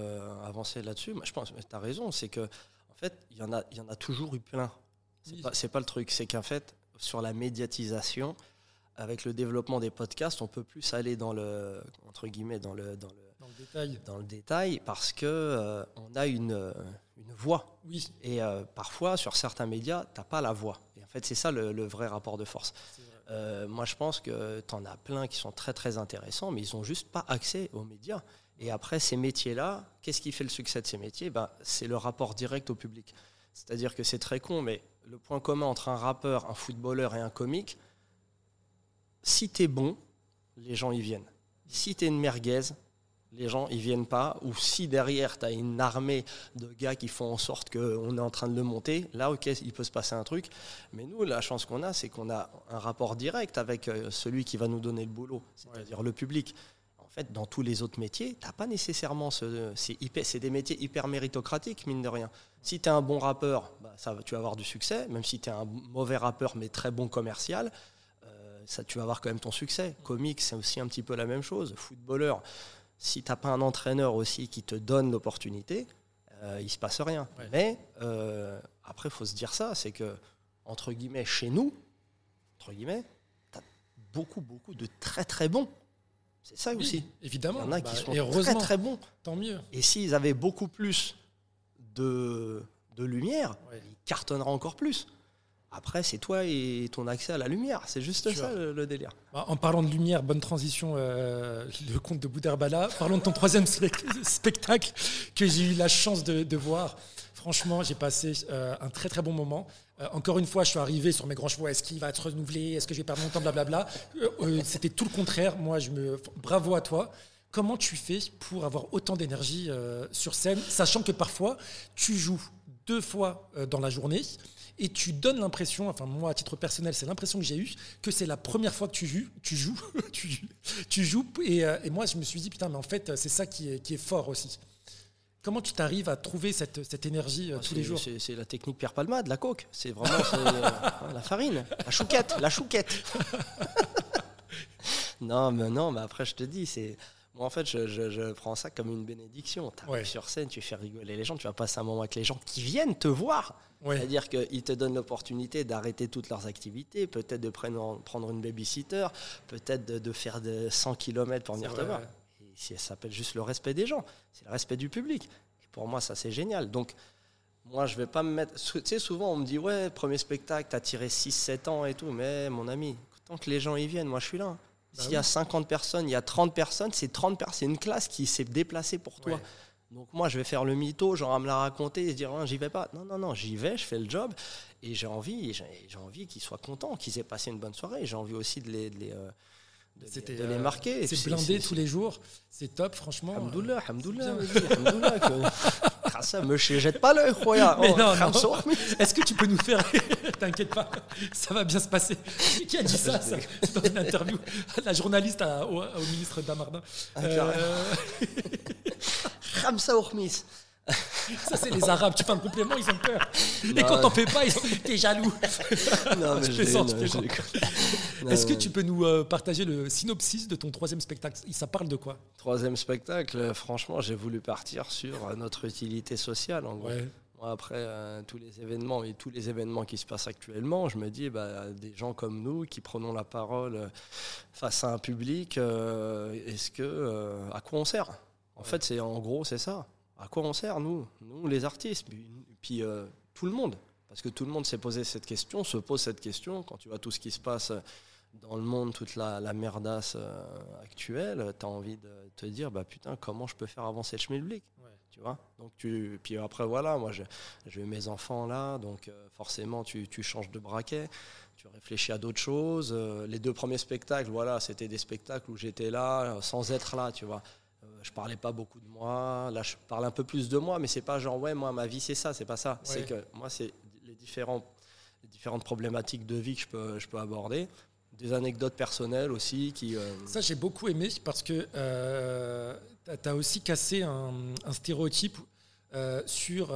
avancer là-dessus, je pense que tu as raison. C'est que, en fait, il y, en a, il y en a toujours eu plein. C'est pas, le truc, c'est qu'en fait, sur la médiatisation, avec le développement des podcasts, on peut plus aller dans le entre guillemets dans le dans le, détail, dans le détail parce que euh, on a une une voix. Oui. Et euh, parfois sur certains médias, t'as pas la voix. Et en fait, c'est ça le, vrai rapport de force. Euh, moi, je pense que tu en as plein qui sont très très intéressants, mais ils ont juste pas accès aux médias. Et après, ces métiers-là, qu'est-ce qui fait le succès de ces métiers? Ben, C'est le rapport direct au public. C'est-à-dire que c'est très con, mais le point commun entre un rappeur, un footballeur et un comique, si t'es bon, les gens y viennent. Si t'es une merguez, les gens y viennent pas. Ou si derrière tu as une armée de gars qui font en sorte qu'on est en train de le monter, là ok, il peut se passer un truc. Mais nous, la chance qu'on a, c'est qu'on a un rapport direct avec euh, celui qui va nous donner le boulot, c'est-à-dire le public. En fait, dans tous les autres métiers, t'as pas nécessairement ce. C'est des métiers hyper méritocratiques, mine de rien. Si tu es un bon rappeur, bah, ça, tu vas avoir du succès. Même si tu es un mauvais rappeur, mais très bon commercial, euh, ça, tu vas avoir quand même ton succès. Comique, c'est aussi un petit peu la même chose. Footballeur, si tu n'as pas un entraîneur aussi qui te donne l'opportunité, euh, il se passe rien. Mais euh, après, il faut se dire ça, c'est que, entre guillemets, chez nous, entre guillemets, tu as beaucoup, beaucoup de très, très bons. C'est ça aussi. Évidemment. Il y en a qui bah, sont très, très bons. Tant mieux. Et s'ils avaient beaucoup plus de, de lumière, il cartonnera encore plus. Après, c'est toi et ton accès à la lumière. C'est juste ça le, délire. Bah, en parlant de lumière, bonne transition, euh, le conte de Bouderbala. Parlons de ton troisième spectacle que j'ai eu la chance de, voir. Franchement, j'ai passé euh, un très très bon moment. Euh, encore une fois, je suis arrivé sur mes grands chevaux. Est-ce qu'il va être renouvelé? Est-ce que je vais perdre mon temps? Blablabla. C'était tout le contraire. Moi, je me bravo à toi. Comment tu fais pour avoir autant d'énergie euh, sur scène, sachant que parfois tu joues deux fois euh, dans la journée et tu donnes l'impression, enfin moi à titre personnel, c'est l'impression que j'ai eue que c'est la première fois que tu joues, tu joues, tu, joues, euh, et, moi je me suis dit putain mais en fait c'est ça qui est, qui est fort aussi. Comment tu t'arrives à trouver cette, cette énergie tous les jours? C'est la technique Pierre Palmade, la coque. C'est vraiment la farine, la chouquette, la chouquette. non, mais non, mais après je te dis, c'est en fait, je, prends ça comme une bénédiction. Tu sur scène, tu fais rigoler les gens, tu vas passer un moment avec les gens qui viennent te voir. C'est-à-dire qu'ils te donnent l'opportunité d'arrêter toutes leurs activités, peut-être de prendre, une babysitter, peut-être de, faire de 100 km pour venir te voir. Et ça s'appelle juste le respect des gens, c'est le respect du public. Et pour moi, ça, c'est génial. Donc, moi, je vais pas me mettre. Tu sais, souvent, on me dit, ouais, premier spectacle, tu as tiré 6-7 ans et tout. Mais mon ami, tant que les gens y viennent, moi, je suis là. Bah S'il y a 50 personnes, il y a 30 personnes, c'est 30 personnes, c'est une classe qui s'est déplacée pour toi. Donc moi, je vais faire le mytho, genre à me la raconter et se dire, non, j'y vais pas. Non, non, non, j'y vais, je fais le job et j'ai envie, j'ai envie qu'ils soient contents, qu'ils aient passé une bonne soirée. J'ai envie aussi de les, de les, euh, de, de les marquer. C'est blindé tous les jours, c'est top, franchement. Hamdoullah, hamdoullah, hamdoullah. Ça me jette pas l'œil, croyant. Mais non, non. Est-ce que tu peux nous faire. T'inquiète pas, ça va bien se passer. Qui a dit ça, ça dans une interview La journaliste au, ministre Damardin. Ah, euh... Ourmis. Ça, c'est les Arabes. Tu fais un complément, ils ont peur. Et quand t'en fais pas, ils sont t'es jaloux. Non, mais je Est-ce que tu peux nous euh, partager le synopsis de ton troisième spectacle? Ça parle de quoi? Troisième spectacle, euh, franchement, j'ai voulu partir sur euh, notre utilité sociale. En gros. Moi, après tous les événements et tous les événements qui se passent actuellement, je me dis, bah, des gens comme nous qui prenons la parole face à un public, est-ce que à quoi on sert? En fait, c'est en gros, c'est ça à quoi on sert, nous Nous, les artistes, puis, puis euh, tout le monde. Parce que tout le monde s'est posé cette question, se pose cette question. Quand tu vois tout ce qui se passe dans le monde, toute la, merdasse euh, actuelle, tu as envie de te dire, bah putain, comment je peux faire avancer le schmilblick Tu vois? Donc tu, Puis après, voilà, moi, j'ai mes enfants là, donc euh, forcément, tu, tu, changes de braquet tu réfléchis à d'autres choses. les deux premiers spectacles, voilà, c'était des spectacles où j'étais là sans être là, tu vois je parlais pas beaucoup de moi. Là, je parle un peu plus de moi, mais c'est pas genre ouais, moi ma vie c'est ça, c'est pas ça. C'est que moi c'est les différents les différentes problématiques de vie que je peux je peux aborder. Des anecdotes personnelles aussi qui. Euh, ça j'ai beaucoup aimé parce que euh, tu as aussi cassé un, stéréotype euh, sur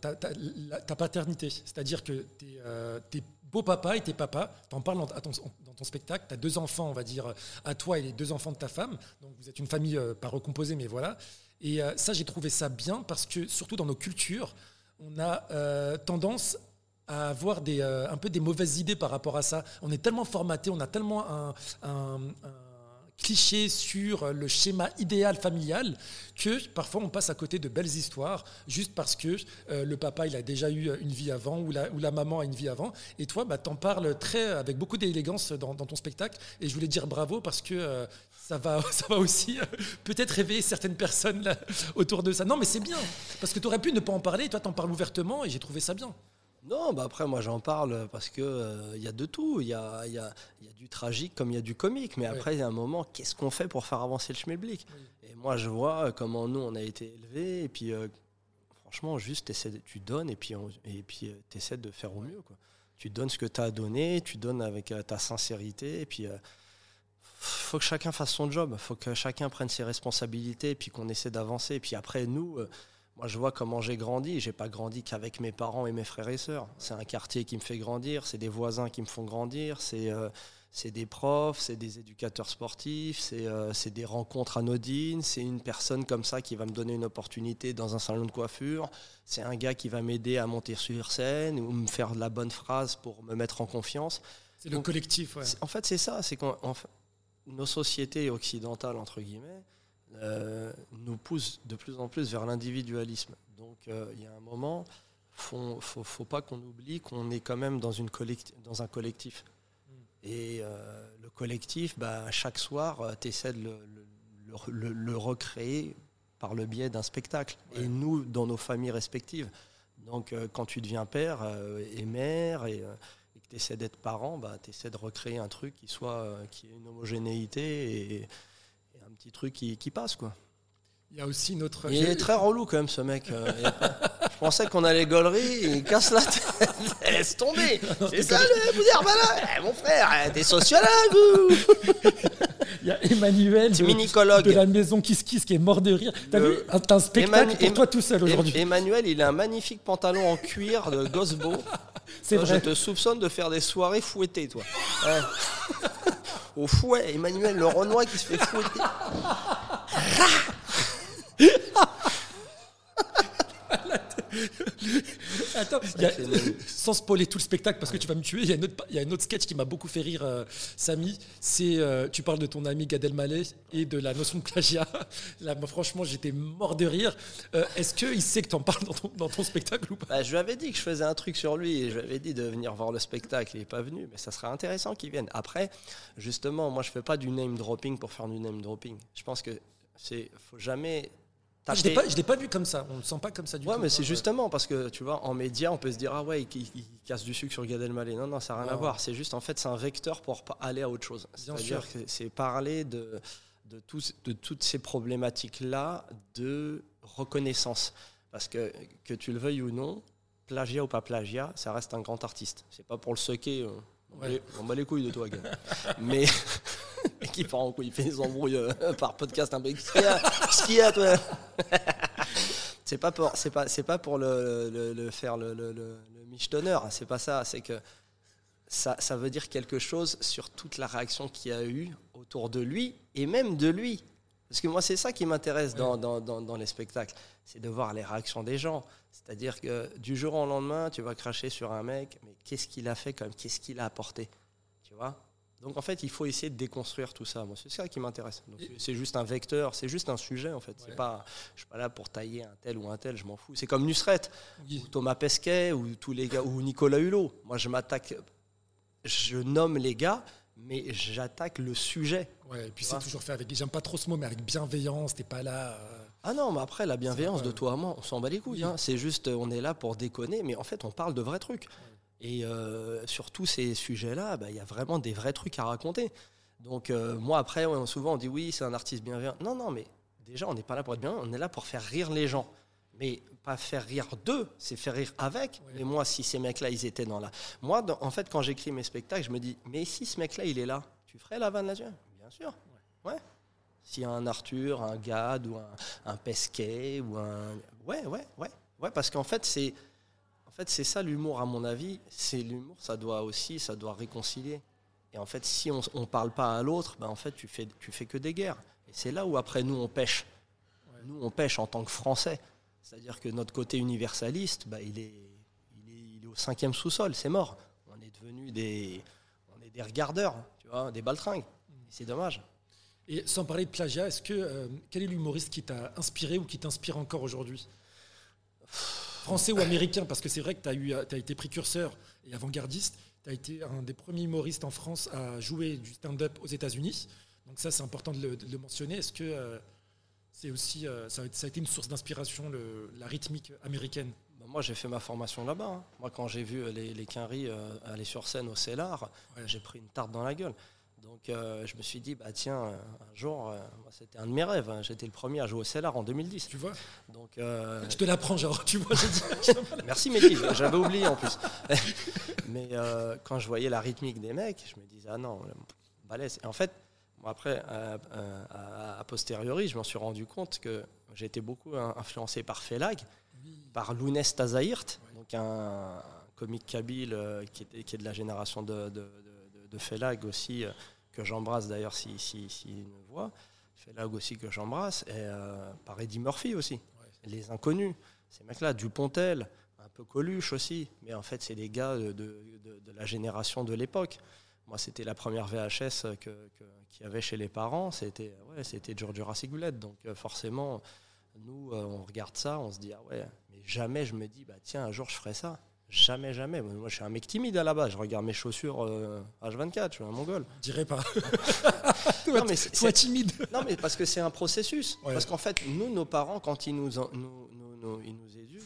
ta, ta, paternité. C'est-à-dire que tu es, beau papa et tes papas, tu en parles dans ton spectacle, tu as deux enfants, on va dire, à toi et les deux enfants de ta femme, donc vous êtes une famille euh, pas recomposée, mais voilà. Et euh, ça, j'ai trouvé ça bien parce que, surtout dans nos cultures, on a euh, tendance à avoir un peu des mauvaises idées par rapport à ça. On est tellement formaté, on a tellement un cliché sur le schéma idéal familial que parfois on passe à côté de belles histoires juste parce que euh, le papa il a déjà eu une vie avant ou la, maman a une vie avant et toi bah, t'en parles très avec beaucoup d'élégance dans, ton spectacle et je voulais dire bravo parce que euh, ça va, aussi euh, peut-être réveiller certaines personnes autour de ça. Non mais c'est bien parce que tu aurais pu ne pas en parler toi t'en parles ouvertement et j'ai trouvé ça bien. Non, bah après, moi j'en parle parce qu'il il y a de tout. Il y a, y, a, y a, du tragique comme il y a du comique. Mais après, il y a un moment, qu'est-ce qu'on fait pour faire avancer le schmilblick? Et moi, je vois comment nous, on a été élevés. Et puis, euh, franchement, juste, tu donnes et puis, tu essaies de faire au mieux. Quoi. Tu donnes ce que tu as donné, tu donnes avec ta sincérité. Et puis, il faut que chacun fasse son job. faut que chacun prenne ses responsabilités et puis qu'on essaie d'avancer. Et puis après, nous moi, je vois comment j'ai grandi. J'ai pas grandi qu'avec mes parents et mes frères et sœurs. C'est un quartier qui me fait grandir, c'est des voisins qui me font grandir, c'est euh, des profs, c'est des éducateurs sportifs, euh, c'est des rencontres anodines, c'est une personne comme ça qui va me donner une opportunité dans un salon de coiffure, c'est un gars qui va m'aider à monter sur scène ou me faire de la bonne phrase pour me mettre en confiance. C'est le collectif, ouais. En fait, c'est ça, c'est qu'on nos sociétés occidentales, entre guillemets, euh, nous pousse de plus en plus vers l'individualisme. Donc euh, il y a un moment, il ne faut, pas qu'on oublie qu'on est quand même dans, une dans un collectif. Mm. Et euh, le collectif, bah, chaque soir, tu essaies de le, recréer par le biais d'un spectacle. Et nous, dans nos familles respectives. Donc quand tu deviens père et mère et, que tu essaies d'être parent, bah, tu essaies de recréer un truc qui soit qui ait une homogénéité et, petit truc qui, qui passe, quoi. Il y a aussi notre. Il est très relou quand même ce mec. Euh, je pensais qu'on allait gaulerie, il casse la tête. Laisse tomber. C'est ça le vous malin. Eh, mon frère, eh, t'es sociologue ou Il y a Emmanuel de, de, la maison Kiss Kiss qui est mort de rire. T'as vu un spectacle pour toi tout seul aujourd'hui. Emmanuel, il a un magnifique pantalon en cuir de Gosbo. C'est vrai. Je te soupçonne de faire des soirées fouettées, toi. Au fouet, Emmanuel le Renoir qui se fait fouetter. Attends, sans spoiler tout le spectacle parce que tu vas me tuer, il y y a un autre sketch qui m'a beaucoup fait rire, euh, Samy. C'est euh, tu parles de ton ami Gad Elmaleh et de la notion de plagiat. Là, franchement, j'étais mort de rire. Euh, est-ce qu'il sait que tu en parles dans ton, spectacle ou pas? Bah, Je lui avais dit que je faisais un truc sur lui et je lui avais dit de venir voir le spectacle. Il n'est pas venu, mais ça serait intéressant qu'il vienne. Après, justement, moi, je fais pas du name dropping pour faire du name dropping. Je pense que c'est faut jamais je ne l'ai pas, vu comme ça, on ne le sent pas comme ça du tout. Ouais, mais c'est justement parce que tu vois, en média, on peut se dire Ah ouais, il, casse du sucre sur Gad Elmaleh. Non, non, ça n'a rien à voir. C'est juste, en fait, c'est un vecteur pour aller à autre chose. C'est-à-dire que c'est parler de, de, de toutes ces problématiques-là de reconnaissance. Parce que, que tu le veuilles ou non, plagiat ou pas plagiat, ça reste un grand artiste. C'est pas pour le soquer. On bat les couilles de toi, gars. Mais qui part en couille, il fait des embrouilles euh, par podcast un peu. Qu'est-ce qu'il y a, toi? C'est pas pour, c'est pas, c'est pas pour le, le, faire le, le, le, miche d'honneur. C'est pas ça. C'est que ça, ça veut dire quelque chose sur toute la réaction qu'il y a eu autour de lui et même de lui. Parce que moi, c'est ça qui m'intéresse dans, dans, dans, dans, les spectacles, c'est de voir les réactions des gens. C'est-à-dire que du jour au lendemain, tu vas cracher sur un mec, mais qu'est-ce qu'il a fait quand même Qu'est-ce qu'il a apporté Tu vois? Donc en fait, il faut essayer de déconstruire tout ça. Moi, c'est ça qui m'intéresse. C'est juste un vecteur, c'est juste un sujet en fait. C'est pas, je suis pas là pour tailler un tel ou un tel, je m'en fous. C'est comme Nusret, ou Thomas Pesquet, ou tous les gars, ou Nicolas Hulot. Moi, je m'attaque, je nomme les gars mais j'attaque le sujet. Ouais, et puis c'est toujours fait avec, j'aime pas trop ce mot, mais avec bienveillance, t'es pas là. Euh. Ah non, mais après, la bienveillance de toi à moi, on s'en bat les couilles. Hein. C'est juste, on est là pour déconner, mais en fait, on parle de vrais trucs. Et euh, sur tous ces sujets-là, bah, il y a vraiment des vrais trucs à raconter. Donc, euh, moi, après, souvent, on dit oui, c'est un artiste bienveillant. Non, non, mais déjà, on n'est pas là pour être bien, on est là pour faire rire les gens mais pas faire rire d'eux, c'est faire rire avec. Et moi, si ces mecs-là, ils étaient dans la. Moi, en fait, quand j'écris mes spectacles, je me dis, mais si ce mec-là, il est là, tu ferais la vanne là-dessus? Bien sûr. Ouais. S'il y a un Arthur, un Gad ou un, un Pesquet ou un. Ouais, ouais, ouais. Ouais, parce qu'en fait, c'est. En fait, c'est ça l'humour, à mon avis. C'est l'humour, ça doit aussi, ça doit réconcilier. Et en fait, si on ne parle pas à l'autre, ben en fait, tu fais, tu fais que des guerres. Et c'est là où après nous, on pêche. Nous, on pêche en tant que Français. C'est-à-dire que notre côté universaliste, bah, il, est, il, est, au cinquième sous-sol, c'est mort. On est devenu des, on est des regardeurs, tu vois, des baltringues. C'est dommage. Et sans parler de plagiat, est-ce que euh, quel est l'humoriste qui t'a inspiré ou qui t'inspire encore aujourd'hui? Français ou américain Parce que c'est vrai que tu as, as été précurseur et avant-gardiste. Tu as été un des premiers humoristes en France à jouer du stand-up aux États-Unis. Donc ça, c'est important de le, mentionner. Est-ce que euh, c'est aussi, euh, ça, a, été une source d'inspiration, la rythmique américaine? Bah, moi, j'ai fait ma formation là-bas. Hein. Moi, quand j'ai vu les, les Quinry aller sur scène au Cellar, j'ai pris une tarte dans la gueule. Donc, euh, je me suis dit, bah tiens, un jour, c'était un de mes rêves. Hein. J'étais le premier à jouer au Cellar en 2010. Tu vois Donc, Je te l'apprends, genre, tu vois. Merci, Mehdi. J'avais oublié en plus. Mais quand je voyais la rythmique des mecs, je me disais, ah non, balèze. Et en fait, après, à, posteriori, je m'en suis rendu compte que j'ai été beaucoup influencé par Felag, par Lounès Tazahirt, donc un, comique kabyle euh, qui, est, de la génération de, de, Felag aussi, euh, que j'embrasse d'ailleurs s'il si, si, me voit. Felag aussi que j'embrasse, et euh, par Eddie Murphy aussi. Les inconnus, ces mecs-là, Dupontel, un peu Coluche aussi, mais en fait, c'est des gars de, la génération de l'époque. Moi, c'était la première VHS que, qu'il y avait chez les parents. C'était ouais, c'était George Jurassic Donc euh, forcément, nous, on regarde ça, on se dit ah ouais, mais jamais je me dis bah tiens un jour je ferai ça. Jamais, jamais. Moi, je suis un mec timide à la base. Je regarde mes chaussures H24. Euh, je suis un mongol. Je dirais pas. non, mais c'est timide. Non, mais parce que c'est un processus. Parce qu'en fait, nous, nos parents, quand ils nous, nous, nous, ils nous éduquent,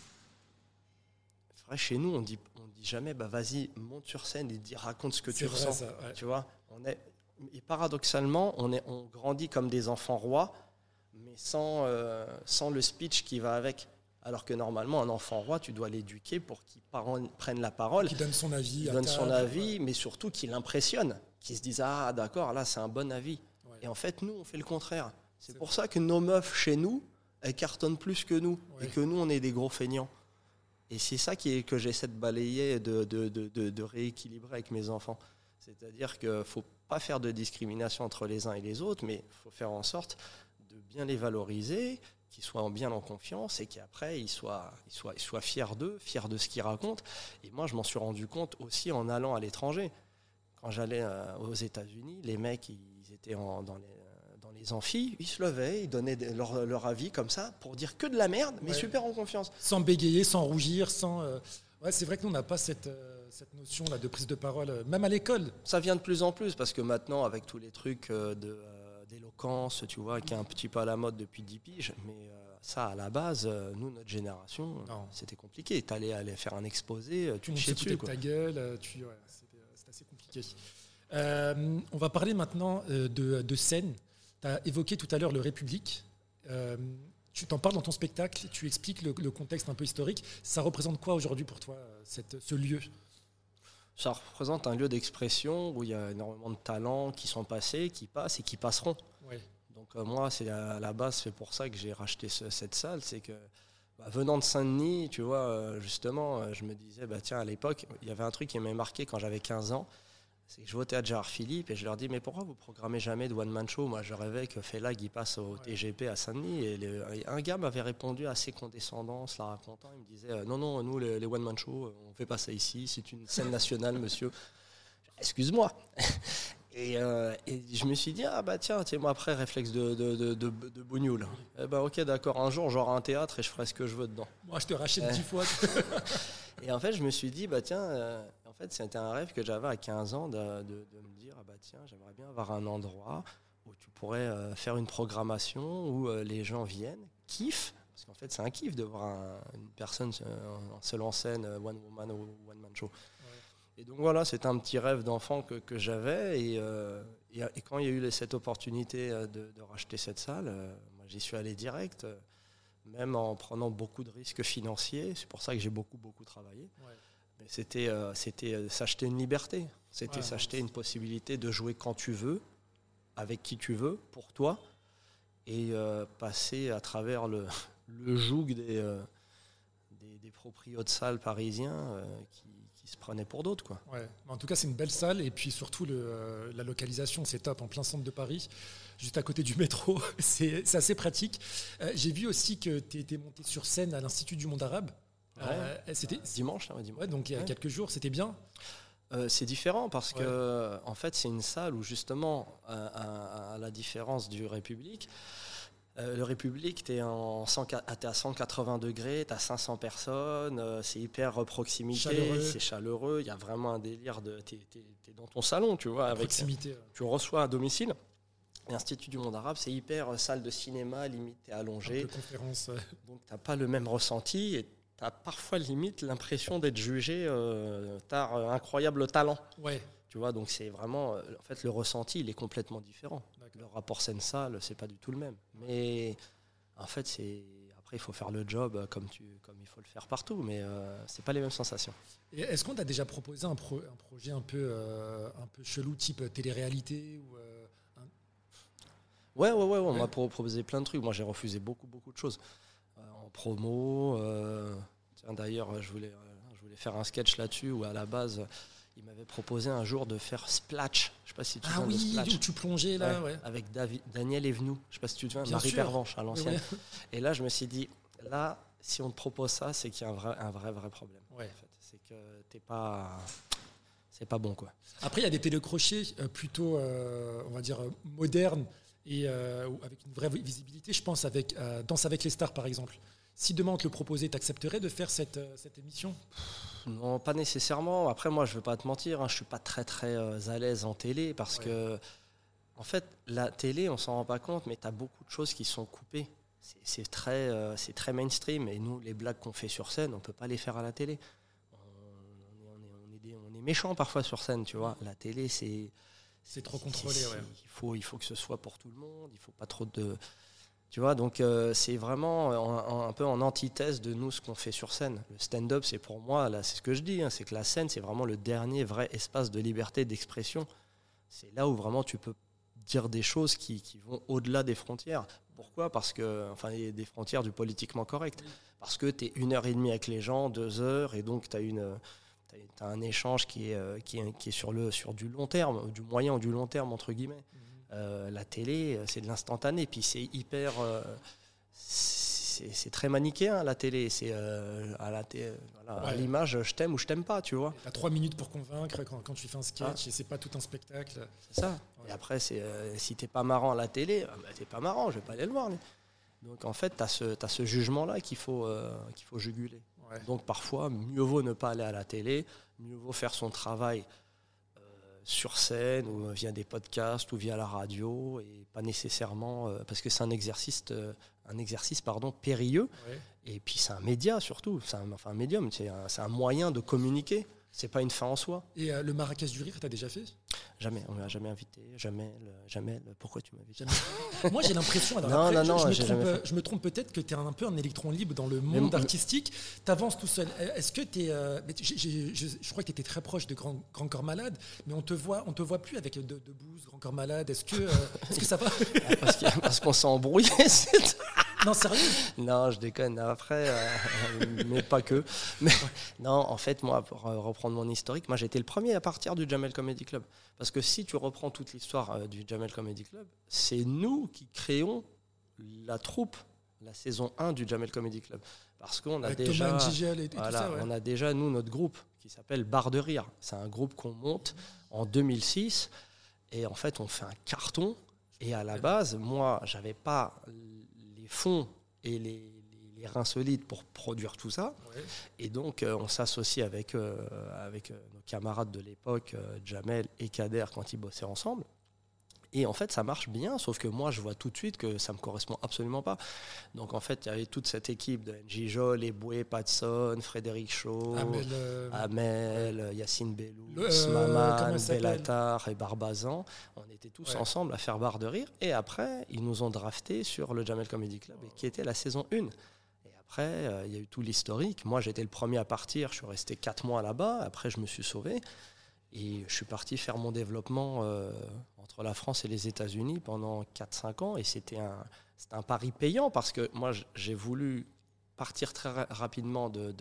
chez nous, on dit, jamais, bah vas-y, monte sur scène et dis, raconte ce que tu ressens. Tu vois, on est, et paradoxalement, on, est, on grandit comme des enfants rois, mais sans, euh, sans le speech qui va avec. Alors que normalement, un enfant roi, tu dois l'éduquer pour qu'il prenne la parole. Qu'il donne son avis. donne son avis, mais surtout qu'il impressionne. Qu'il se dise Ah, d'accord, là, c'est un bon avis. Et en fait, nous, on fait le contraire. C'est pour ça que nos meufs chez nous, elles cartonnent plus que nous. Et que nous, on est des gros feignants. Et c'est ça qui est, que j'essaie de balayer, de, de, de, de, rééquilibrer avec mes enfants. C'est-à-dire qu'il ne faut pas faire de discrimination entre les uns et les autres, mais il faut faire en sorte de bien les valoriser, qu'ils soient bien en confiance et qu'après ils soient, ils, soient, ils soient fiers d'eux, fiers de ce qu'ils racontent. Et moi, je m'en suis rendu compte aussi en allant à l'étranger. Quand j'allais euh, aux États-Unis, les mecs, ils étaient en, dans les les amphis, ils se levaient, ils donnaient leur, avis comme ça pour dire que de la merde, mais super en confiance. Sans bégayer, sans rougir, sans. Euh, ouais, c'est vrai que nous, on n'a pas cette, euh, cette notion là de prise de parole, même à l'école. Ça vient de plus en plus parce que maintenant, avec tous les trucs de d'éloquence, tu vois, qui est un petit peu à la mode depuis 10 piges, mais ça, à la base, nous, notre génération, c'était compliqué. Tu allais aller faire un exposé, tu te chiais dessus. ta gueule, tu... c'est assez compliqué. on va parler maintenant de, de scène. Tu as évoqué tout à l'heure le République. tu t'en parles dans ton spectacle, tu expliques le, contexte un peu historique. Ça représente quoi aujourd'hui pour toi, cette, ce lieu? Ça représente un lieu d'expression où il y a énormément de talents qui sont passés, qui passent et qui passeront. Donc euh, moi, c'est à la base, c'est pour ça que j'ai racheté cette salle, c'est que bah, venant de Saint-Denis, tu vois, euh, justement, euh, je me disais, bah, tiens, à l'époque, il y avait un truc qui m'a marqué quand j'avais 15 ans, c'est que je vais au théâtre Gérard Philippe et je leur dis mais pourquoi vous programmez jamais de one man show? Moi je rêvais que Felag il passe au TGP à Saint-Denis et un gars m'avait répondu assez condescendant, se la racontant, il me disait euh, non non nous les, one man show on fait pas ça ici, c'est une scène nationale monsieur. Excuse-moi. Euh, et, je me suis dit, ah bah tiens, tiens moi après, réflexe de, de, de, de, Eh bah ok, d'accord, un jour j'aurai un théâtre et je ferai ce que je veux dedans. Moi je te rachète dix fois. et en fait, je me suis dit, bah tiens, euh, en fait, c'était un rêve que j'avais à 15 ans de, me dire ah bah tiens, j'aimerais bien avoir un endroit où tu pourrais euh, faire une programmation où euh, les gens viennent, kiffent, parce qu'en fait, c'est un kiff de voir une personne seule en scène, one woman ou one man show. Et donc voilà, c'est un petit rêve d'enfant que, que j'avais. Et, et, quand il y a eu cette opportunité de, racheter cette salle, moi j'y suis allé direct, même en prenant beaucoup de risques financiers. C'est pour ça que j'ai beaucoup, beaucoup travaillé. C'était euh, c'était euh, s'acheter une liberté. C'était s'acheter une possibilité de jouer quand tu veux, avec qui tu veux, pour toi, et euh, passer à travers le, le joug des, des, des, proprios de salles parisiens qui, qui, se prenaient pour d'autres. Quoi. Ouais. En tout cas, c'est une belle salle, et puis surtout le, la localisation, c'est top, en plein centre de Paris, juste à côté du métro, c'est assez pratique. J'ai vu aussi que tu étais monté sur scène à l'Institut du monde arabe. Euh, c'était dimanche, là, dimanche. donc il y a quelques jours, c'était bien. Euh, c'est différent parce que en fait c'est une salle où justement à, la différence du République, euh, le République, tu es, à 180 degrés, tu as 500 personnes, c'est hyper proximité, c'est chaleureux, il y a vraiment un délire de. Tu es, dans ton salon, tu vois. Avec, proximité. Tu reçois à domicile. L'Institut du monde arabe, c'est hyper salle de cinéma, limite, t'es allongé. conférence. Donc, tu n'as pas le même ressenti. Et tu as parfois limite l'impression d'être jugé euh, t'as un incroyable talent. Ouais. Tu vois, donc c'est vraiment. Euh, en fait, le ressenti, il est complètement différent. Le rapport scène-salle, c'est pas du tout le même. Mais en fait, c'est. Après, il faut faire le job comme, tu, comme il faut le faire partout, mais euh, c'est pas les mêmes sensations. Est-ce qu'on t'a déjà proposé un, un, projet un peu, euh, un peu chelou, type télé-réalité ou, Ouais, ouais, ouais, on m'a proposé plein de trucs. Moi, j'ai refusé beaucoup, beaucoup de choses en promo. Euh, d'ailleurs, je voulais, je voulais faire un sketch là-dessus où à la base, il m'avait proposé un jour de faire Splatch. Je sais pas si tu ah oui, où tu plongeais là, avec David, Daniel Evenou. Je sais pas si tu te souviens, Marie Pervenche à l'ancienne. Et là, je me suis dit, là, si on te propose ça, c'est qu'il y a un vrai, un vrai, vrai problème. C'est que t'es pas c'est pas bon quoi. Après, il y a des télécrochets euh, plutôt, euh, on va dire, modernes et avec une vraie visibilité. Je pense avec Danse avec les stars par exemple. Si demain on te le proposait, t'accepterais de faire cette, euh, cette, émission? Non, pas nécessairement. Après, moi, je ne veux pas te mentir, hein, je ne suis pas très très euh, à l'aise en télé parce que, en fait, la télé, on s'en rend pas compte, mais tu as beaucoup de choses qui sont coupées. C'est très, euh, c'est très mainstream et nous, les blagues qu'on fait sur scène, on ne peut pas les faire à la télé. On, on, est, on est méchant parfois sur scène, tu vois. La télé, c'est. C'est trop contrôlé, ouais. Il faut, il faut que ce soit pour tout le monde, il ne faut pas trop de tu vois, donc euh, c'est vraiment un, peu en antithèse de nous ce qu'on fait sur scène. Le stand-up, c'est pour moi, là, c'est ce que je dis, hein, c'est que la scène, c'est vraiment le dernier vrai espace de liberté d'expression. C'est là où vraiment tu peux dire des choses qui, vont au-delà des frontières. Pourquoi? Parce que, enfin, il y a des frontières du politiquement correct. Parce que tu es une heure et demie avec les gens, deux heures, et donc tu as une. Un échange qui est, euh, qui est, qui est, sur, le, sur du long terme, du moyen ou du long terme, entre guillemets. Mmh. Euh, la télé, euh, c'est de l'instantané. Puis c'est hyper. Euh, c'est très manichéen la télé. C'est à la à l'image, je t'aime ou je t'aime pas, tu vois. T'as trois minutes pour convaincre quand, tu fais un sketch ah. et c'est pas tout un spectacle. C'est ça. Et après, c'est si t'es pas marrant à la télé, bah, t'es pas marrant, je vais pas aller le voir. Donc en fait, t'as ce, as ce jugement-là qu'il faut, qu'il faut juguler. Donc parfois, mieux vaut ne pas aller à la télé, mieux vaut faire son travail sur scène ou via des podcasts ou via la radio et pas nécessairement parce que c'est un exercice un exercice pardon périlleux. Et puis c'est un média surtout c'est un, enfin un médium c'est un, un, moyen de communiquer c'est pas une fin en soi. Et euh, le Marrakech du rire, tu as déjà fait? Jamais, on m'a jamais invité, jamais, jamais. Pourquoi tu m'invites? Moi j'ai l'impression, non, non, non, je, me trompe, je me trompe peut-être que tu es un peu un électron libre dans le monde artistique, tu avances tout seul. Est-ce que tu es. Euh, je, crois que tu étais très proche de Grand, Grand, Corps Malade, mais on te voit, on te voit plus avec de, de Grand Corps Malade. Est-ce que, euh, est que ça va? Ah, Parce qu'on s'est embrouillé. Non, sérieux? Non, je déconne. Après, mais pas que. Mais, non, en fait, moi, pour reprendre mon historique, moi j'étais le premier à partir du Jamel Comedy Club. Parce que si tu reprends toute l'histoire euh, du Jamel Comedy Club, c'est nous qui créons la troupe, la saison 1 du Jamel Comedy Club. Parce qu'on a déjà. On a déjà, nous, notre groupe qui s'appelle Bar de Rire. C'est un groupe qu'on monte en 2006. Et en fait, on fait un carton. Et à la base, moi, j'avais pas les fonds et les, reins solides pour produire tout ça. Et donc, euh, on s'associe avec, euh, avec euh, nos camarades de l'époque, Jamel et Kader, quand ils bossaient ensemble. Et en fait, ça marche bien, sauf que moi, je vois tout de suite que ça me correspond absolument pas. Donc, en fait, il y avait toute cette équipe de NJ Jol, Eboué, Patson, Frédéric Shaw, Amel, Yacine Bellou, Maman, Bellatar et Barbazan. On était tous ensemble à faire barre de rire. Et après, ils nous ont drafté sur le Jamel Comedy Club, qui était la saison 1. Après, euh, il y a eu tout l'historique. Moi, j'étais le premier à partir. Je suis resté quatre mois là-bas. Après, je me suis sauvé. Et je suis parti faire mon développement euh, entre la France et les États-Unis pendant 4-5 ans. Et c'était un, un pari payant parce que moi, j'ai voulu partir très rapidement de,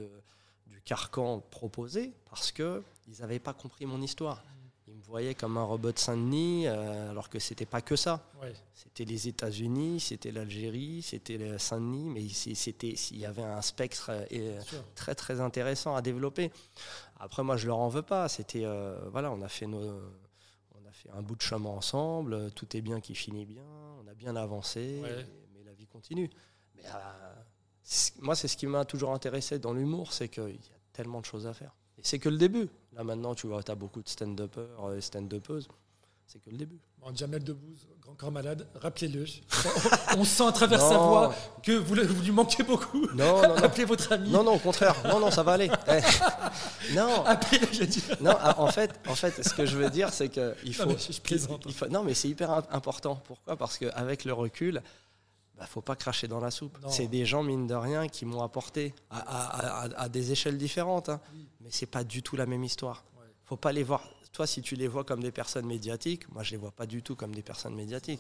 du carcan proposé parce qu'ils n'avaient pas compris mon histoire. Ils me voyaient comme un robot de Saint-Denis, euh, alors que c'était pas que ça. C'était les États-Unis, c'était l'Algérie, c'était Saint-Denis, mais c'était, il y avait un spectre euh, très très intéressant à développer. Après, moi, je leur en veux pas. C'était, euh, voilà, on a fait nos, on a fait un bout de chemin ensemble. Tout est bien qui finit bien. On a bien avancé, mais la vie continue. Mais moi, c'est ce qui m'a toujours intéressé dans l'humour, c'est qu'il y a tellement de choses à faire. Et c'est que le début. Là maintenant, tu vois, tu as beaucoup de stand-uppers et stand-uppeuses. C'est que le début. Bon, Jamel Debbouze, grand corps malade, rappelez-le. On sent à travers sa voix que vous, lui manquez beaucoup. Non, non, non. Appelez votre ami. Non, non, au contraire. Non, non, ça va aller. Eh. Non. Appelez-le, je dis. Non, ah, en fait, en fait, ce que je veux dire, c'est qu'il faut. Non, mais je plaisante. Il faut, non, mais c'est hyper important. Pourquoi? Parce qu'avec le recul, bah, faut pas cracher dans la soupe. C'est des gens, mine de rien, qui m'ont apporté à, des échelles différentes. Hein. Mais c'est pas du tout la même histoire. faut pas les voir. Toi, si tu les vois comme des personnes médiatiques, moi, je les vois pas du tout comme des personnes médiatiques.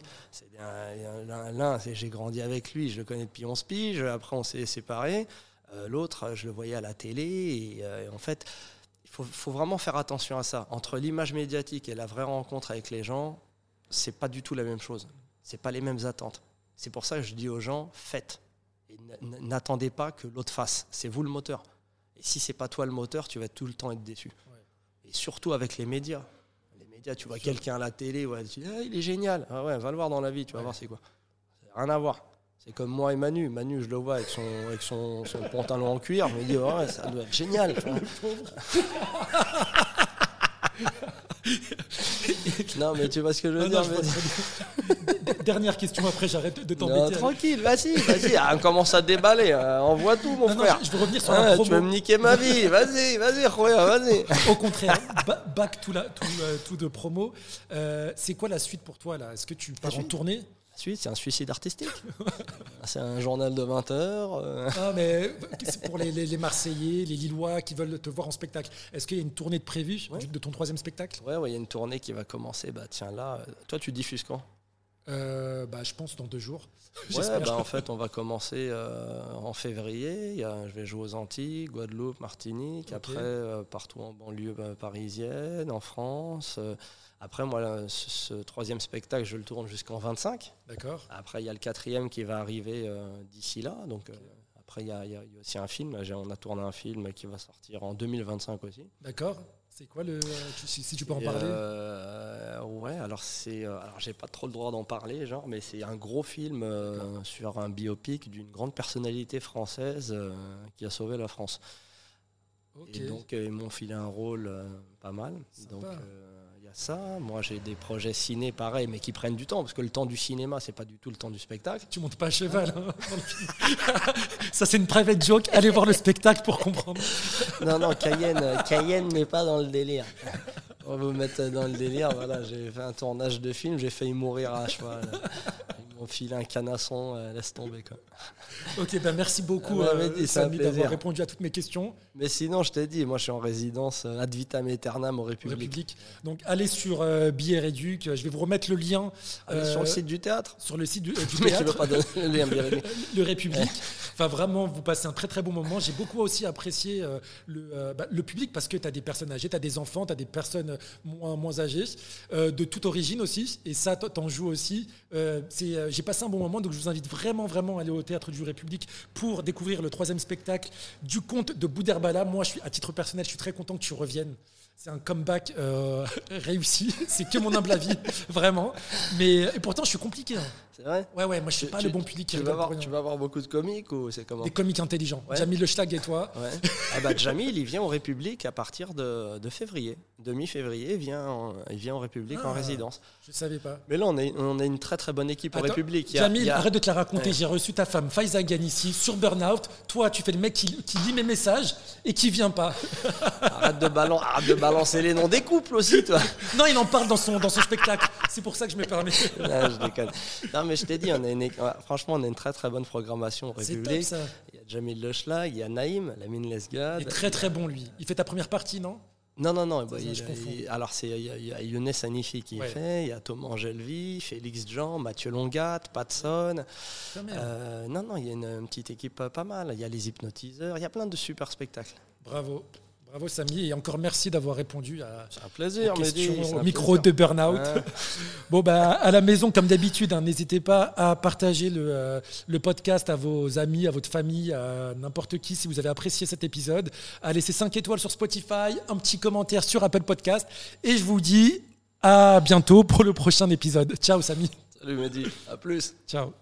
L'un, j'ai grandi avec lui, je le connais depuis 11 piges. Après, on s'est séparés. Euh, l'autre, je le voyais à la télé. Et, euh, en fait, il faut, vraiment faire attention à ça. Entre l'image médiatique et la vraie rencontre avec les gens, c'est pas du tout la même chose. C'est pas les mêmes attentes. C'est pour ça que je dis aux gens, faites. N'attendez pas que l'autre fasse. C'est vous le moteur. Et si c'est pas toi le moteur, tu vas tout le temps être déçu. Surtout avec les médias. Les médias, tu vois quelqu'un à la télé, ouais, tu dis, ah, il est génial. Ah ouais, va le voir dans la vie, tu vas voir c'est quoi. Rien à voir. C'est comme moi et Manu. Manu, je le vois avec son, avec son, pantalon en cuir. Je me dis, ouais, ça doit être génial. non, mais tu vois ce que je veux dire. Dernière question, après j'arrête de t'embêter. Tranquille, vas-y, vas-y, ah, on commence à déballer. Euh, envoie tout, mon frère. je veux revenir sur la promo. Tu veux me niquer ma vie, vas-y, vas-y, vas-y. Au contraire, back tout, la, tout, euh, tout de promo. Euh, c'est quoi la suite pour toi là? Est-ce que tu pars en tournée? Suite, c'est un suicide artistique. c'est un journal de 20 heures. Euh. Ah, mais pour les, les, Marseillais, les Lillois qui veulent te voir en spectacle, est-ce qu'il y a une tournée de prévue de ton troisième spectacle? Ouais, il y a une tournée qui va commencer. Bah, tiens, là, toi, tu diffuses quand? Euh, bah, Je pense dans deux jours. Ouais, bah, en fait, on va commencer en février. je vais jouer aux Antilles, Guadeloupe, Martinique. Après, partout en banlieue parisienne, en France. Après, moi, ce, troisième spectacle, je le tourne jusqu'en 25. D'accord. Après, il y a le quatrième qui va arriver euh, d'ici là. Donc, euh, après, il y, a, aussi un film. On a tourné un film qui va sortir en 2025 aussi. D'accord. C'est quoi le. si, tu peux en parler euh, Ouais, alors c'est. alors, j'ai pas trop le droit d'en parler, genre, mais c'est un gros film sur un biopic d'une grande personnalité française qui a sauvé la France. Et donc, ils m'ont filé un rôle pas mal. Donc ça. Moi, j'ai des projets ciné pareils, mais qui prennent du temps, parce que le temps du cinéma, c'est pas du tout le temps du spectacle. Tu montes pas à cheval. hein, ça, c'est une private joke. Allez voir le spectacle pour comprendre. Non, non, Cayenne, Cayenne n'est pas dans le délire. On va vous mettre dans le délire. Voilà, j'ai fait un tournage de film, j'ai failli mourir à cheval. Ils m'ont filé un canasson, euh, laisse tomber quoi. Ok, ben merci beaucoup, Ah bah, euh, Samy, d'avoir répondu à toutes mes questions Mais sinon, je t'ai dit, moi je suis en résidence euh, ad vitam aeternam au République. République. Donc, allez sur euh, Billets Réduc. Je vais vous remettre le lien sur le site du théâtre. sur le site du, du Mais je théâtre. veux pas donner le lien, le République. Enfin, vraiment, vous passez un très très bon moment. J'ai beaucoup aussi apprécié le, bah, le public parce que tu as des personnes âgées, tu as des enfants, tu as des personnes euh, moins, moins euh, de toute origine aussi. Et ça, t'en joues aussi. Euh, c'est, J'ai passé un bon moment, donc je vous invite vraiment, vraiment à aller au Théâtre du République pour découvrir le troisième spectacle du conte de Bouderbala. Moi, je suis, à titre personnel, je suis très content que tu reviennes. C'est un comeback euh, réussi. C'est que mon humble avis, vraiment. Mais et pourtant, je suis compliqué. hein. C'est vrai? Ouais, ouais, moi, je suis Tu- pas tu- le bon public qui tu vas, avoir, rien. tu vas avoir beaucoup de comiques ou c'est comment? Des comiques intelligents. Ouais. Jamil Le Schlag et toi. Ouais. Ah bah, Jamil, il vient au République à partir de, de février. De mi-février, il vient, en, il vient au République en Ah. résidence. Je savais pas. Mais là, on a, on a une très très bonne équipe au Attends, République. Il y a- Jamil, il y a- arrête de te la raconter. Ouais. J'ai reçu ta femme, Faiza Ghanissi, sur Burnout. Toi, tu fais le mec qui, qui lit mes messages et qui vient pas. arrête, de balan- arrête de balancer les noms des couples aussi, toi. Non, il en parle dans son, dans son spectacle. C'est pour ça que je me permets. Non, je déconne. Non, mais je t'ai dit, on a une, franchement, on a une très très bonne programmation ça. Il y a Jamil Le Schlag, il y a Naïm, Lamine Il Lesgade. est très très bon lui. Il fait ta première partie, non? Non, non, non. Bah, il- il- alors, c'est- il y, a- il y a Younes Hanifi qui Ouais. fait, il y a Thomas Angelvi, Félix Jean, Mathieu Longat, Patson. Même. Euh, non, non, il y a une, une petite équipe euh, pas mal. Il y a les hypnotiseurs, il y a plein de super spectacles. Bravo. Bravo Samy. Et encore merci d'avoir répondu à C'est un plaisir, c'est au un micro plaisir. de Burnout. Ouais. Bon, bah, à la maison, comme d'habitude, hein, n'hésitez pas à partager le, euh, le podcast à vos amis, à votre famille, à n'importe qui si vous avez apprécié cet épisode. À laisser 5 étoiles sur Spotify, un petit commentaire sur Apple Podcast. Et je vous dis à bientôt pour le prochain épisode. Ciao, Samy. Salut Mehdi, à plus. Ciao.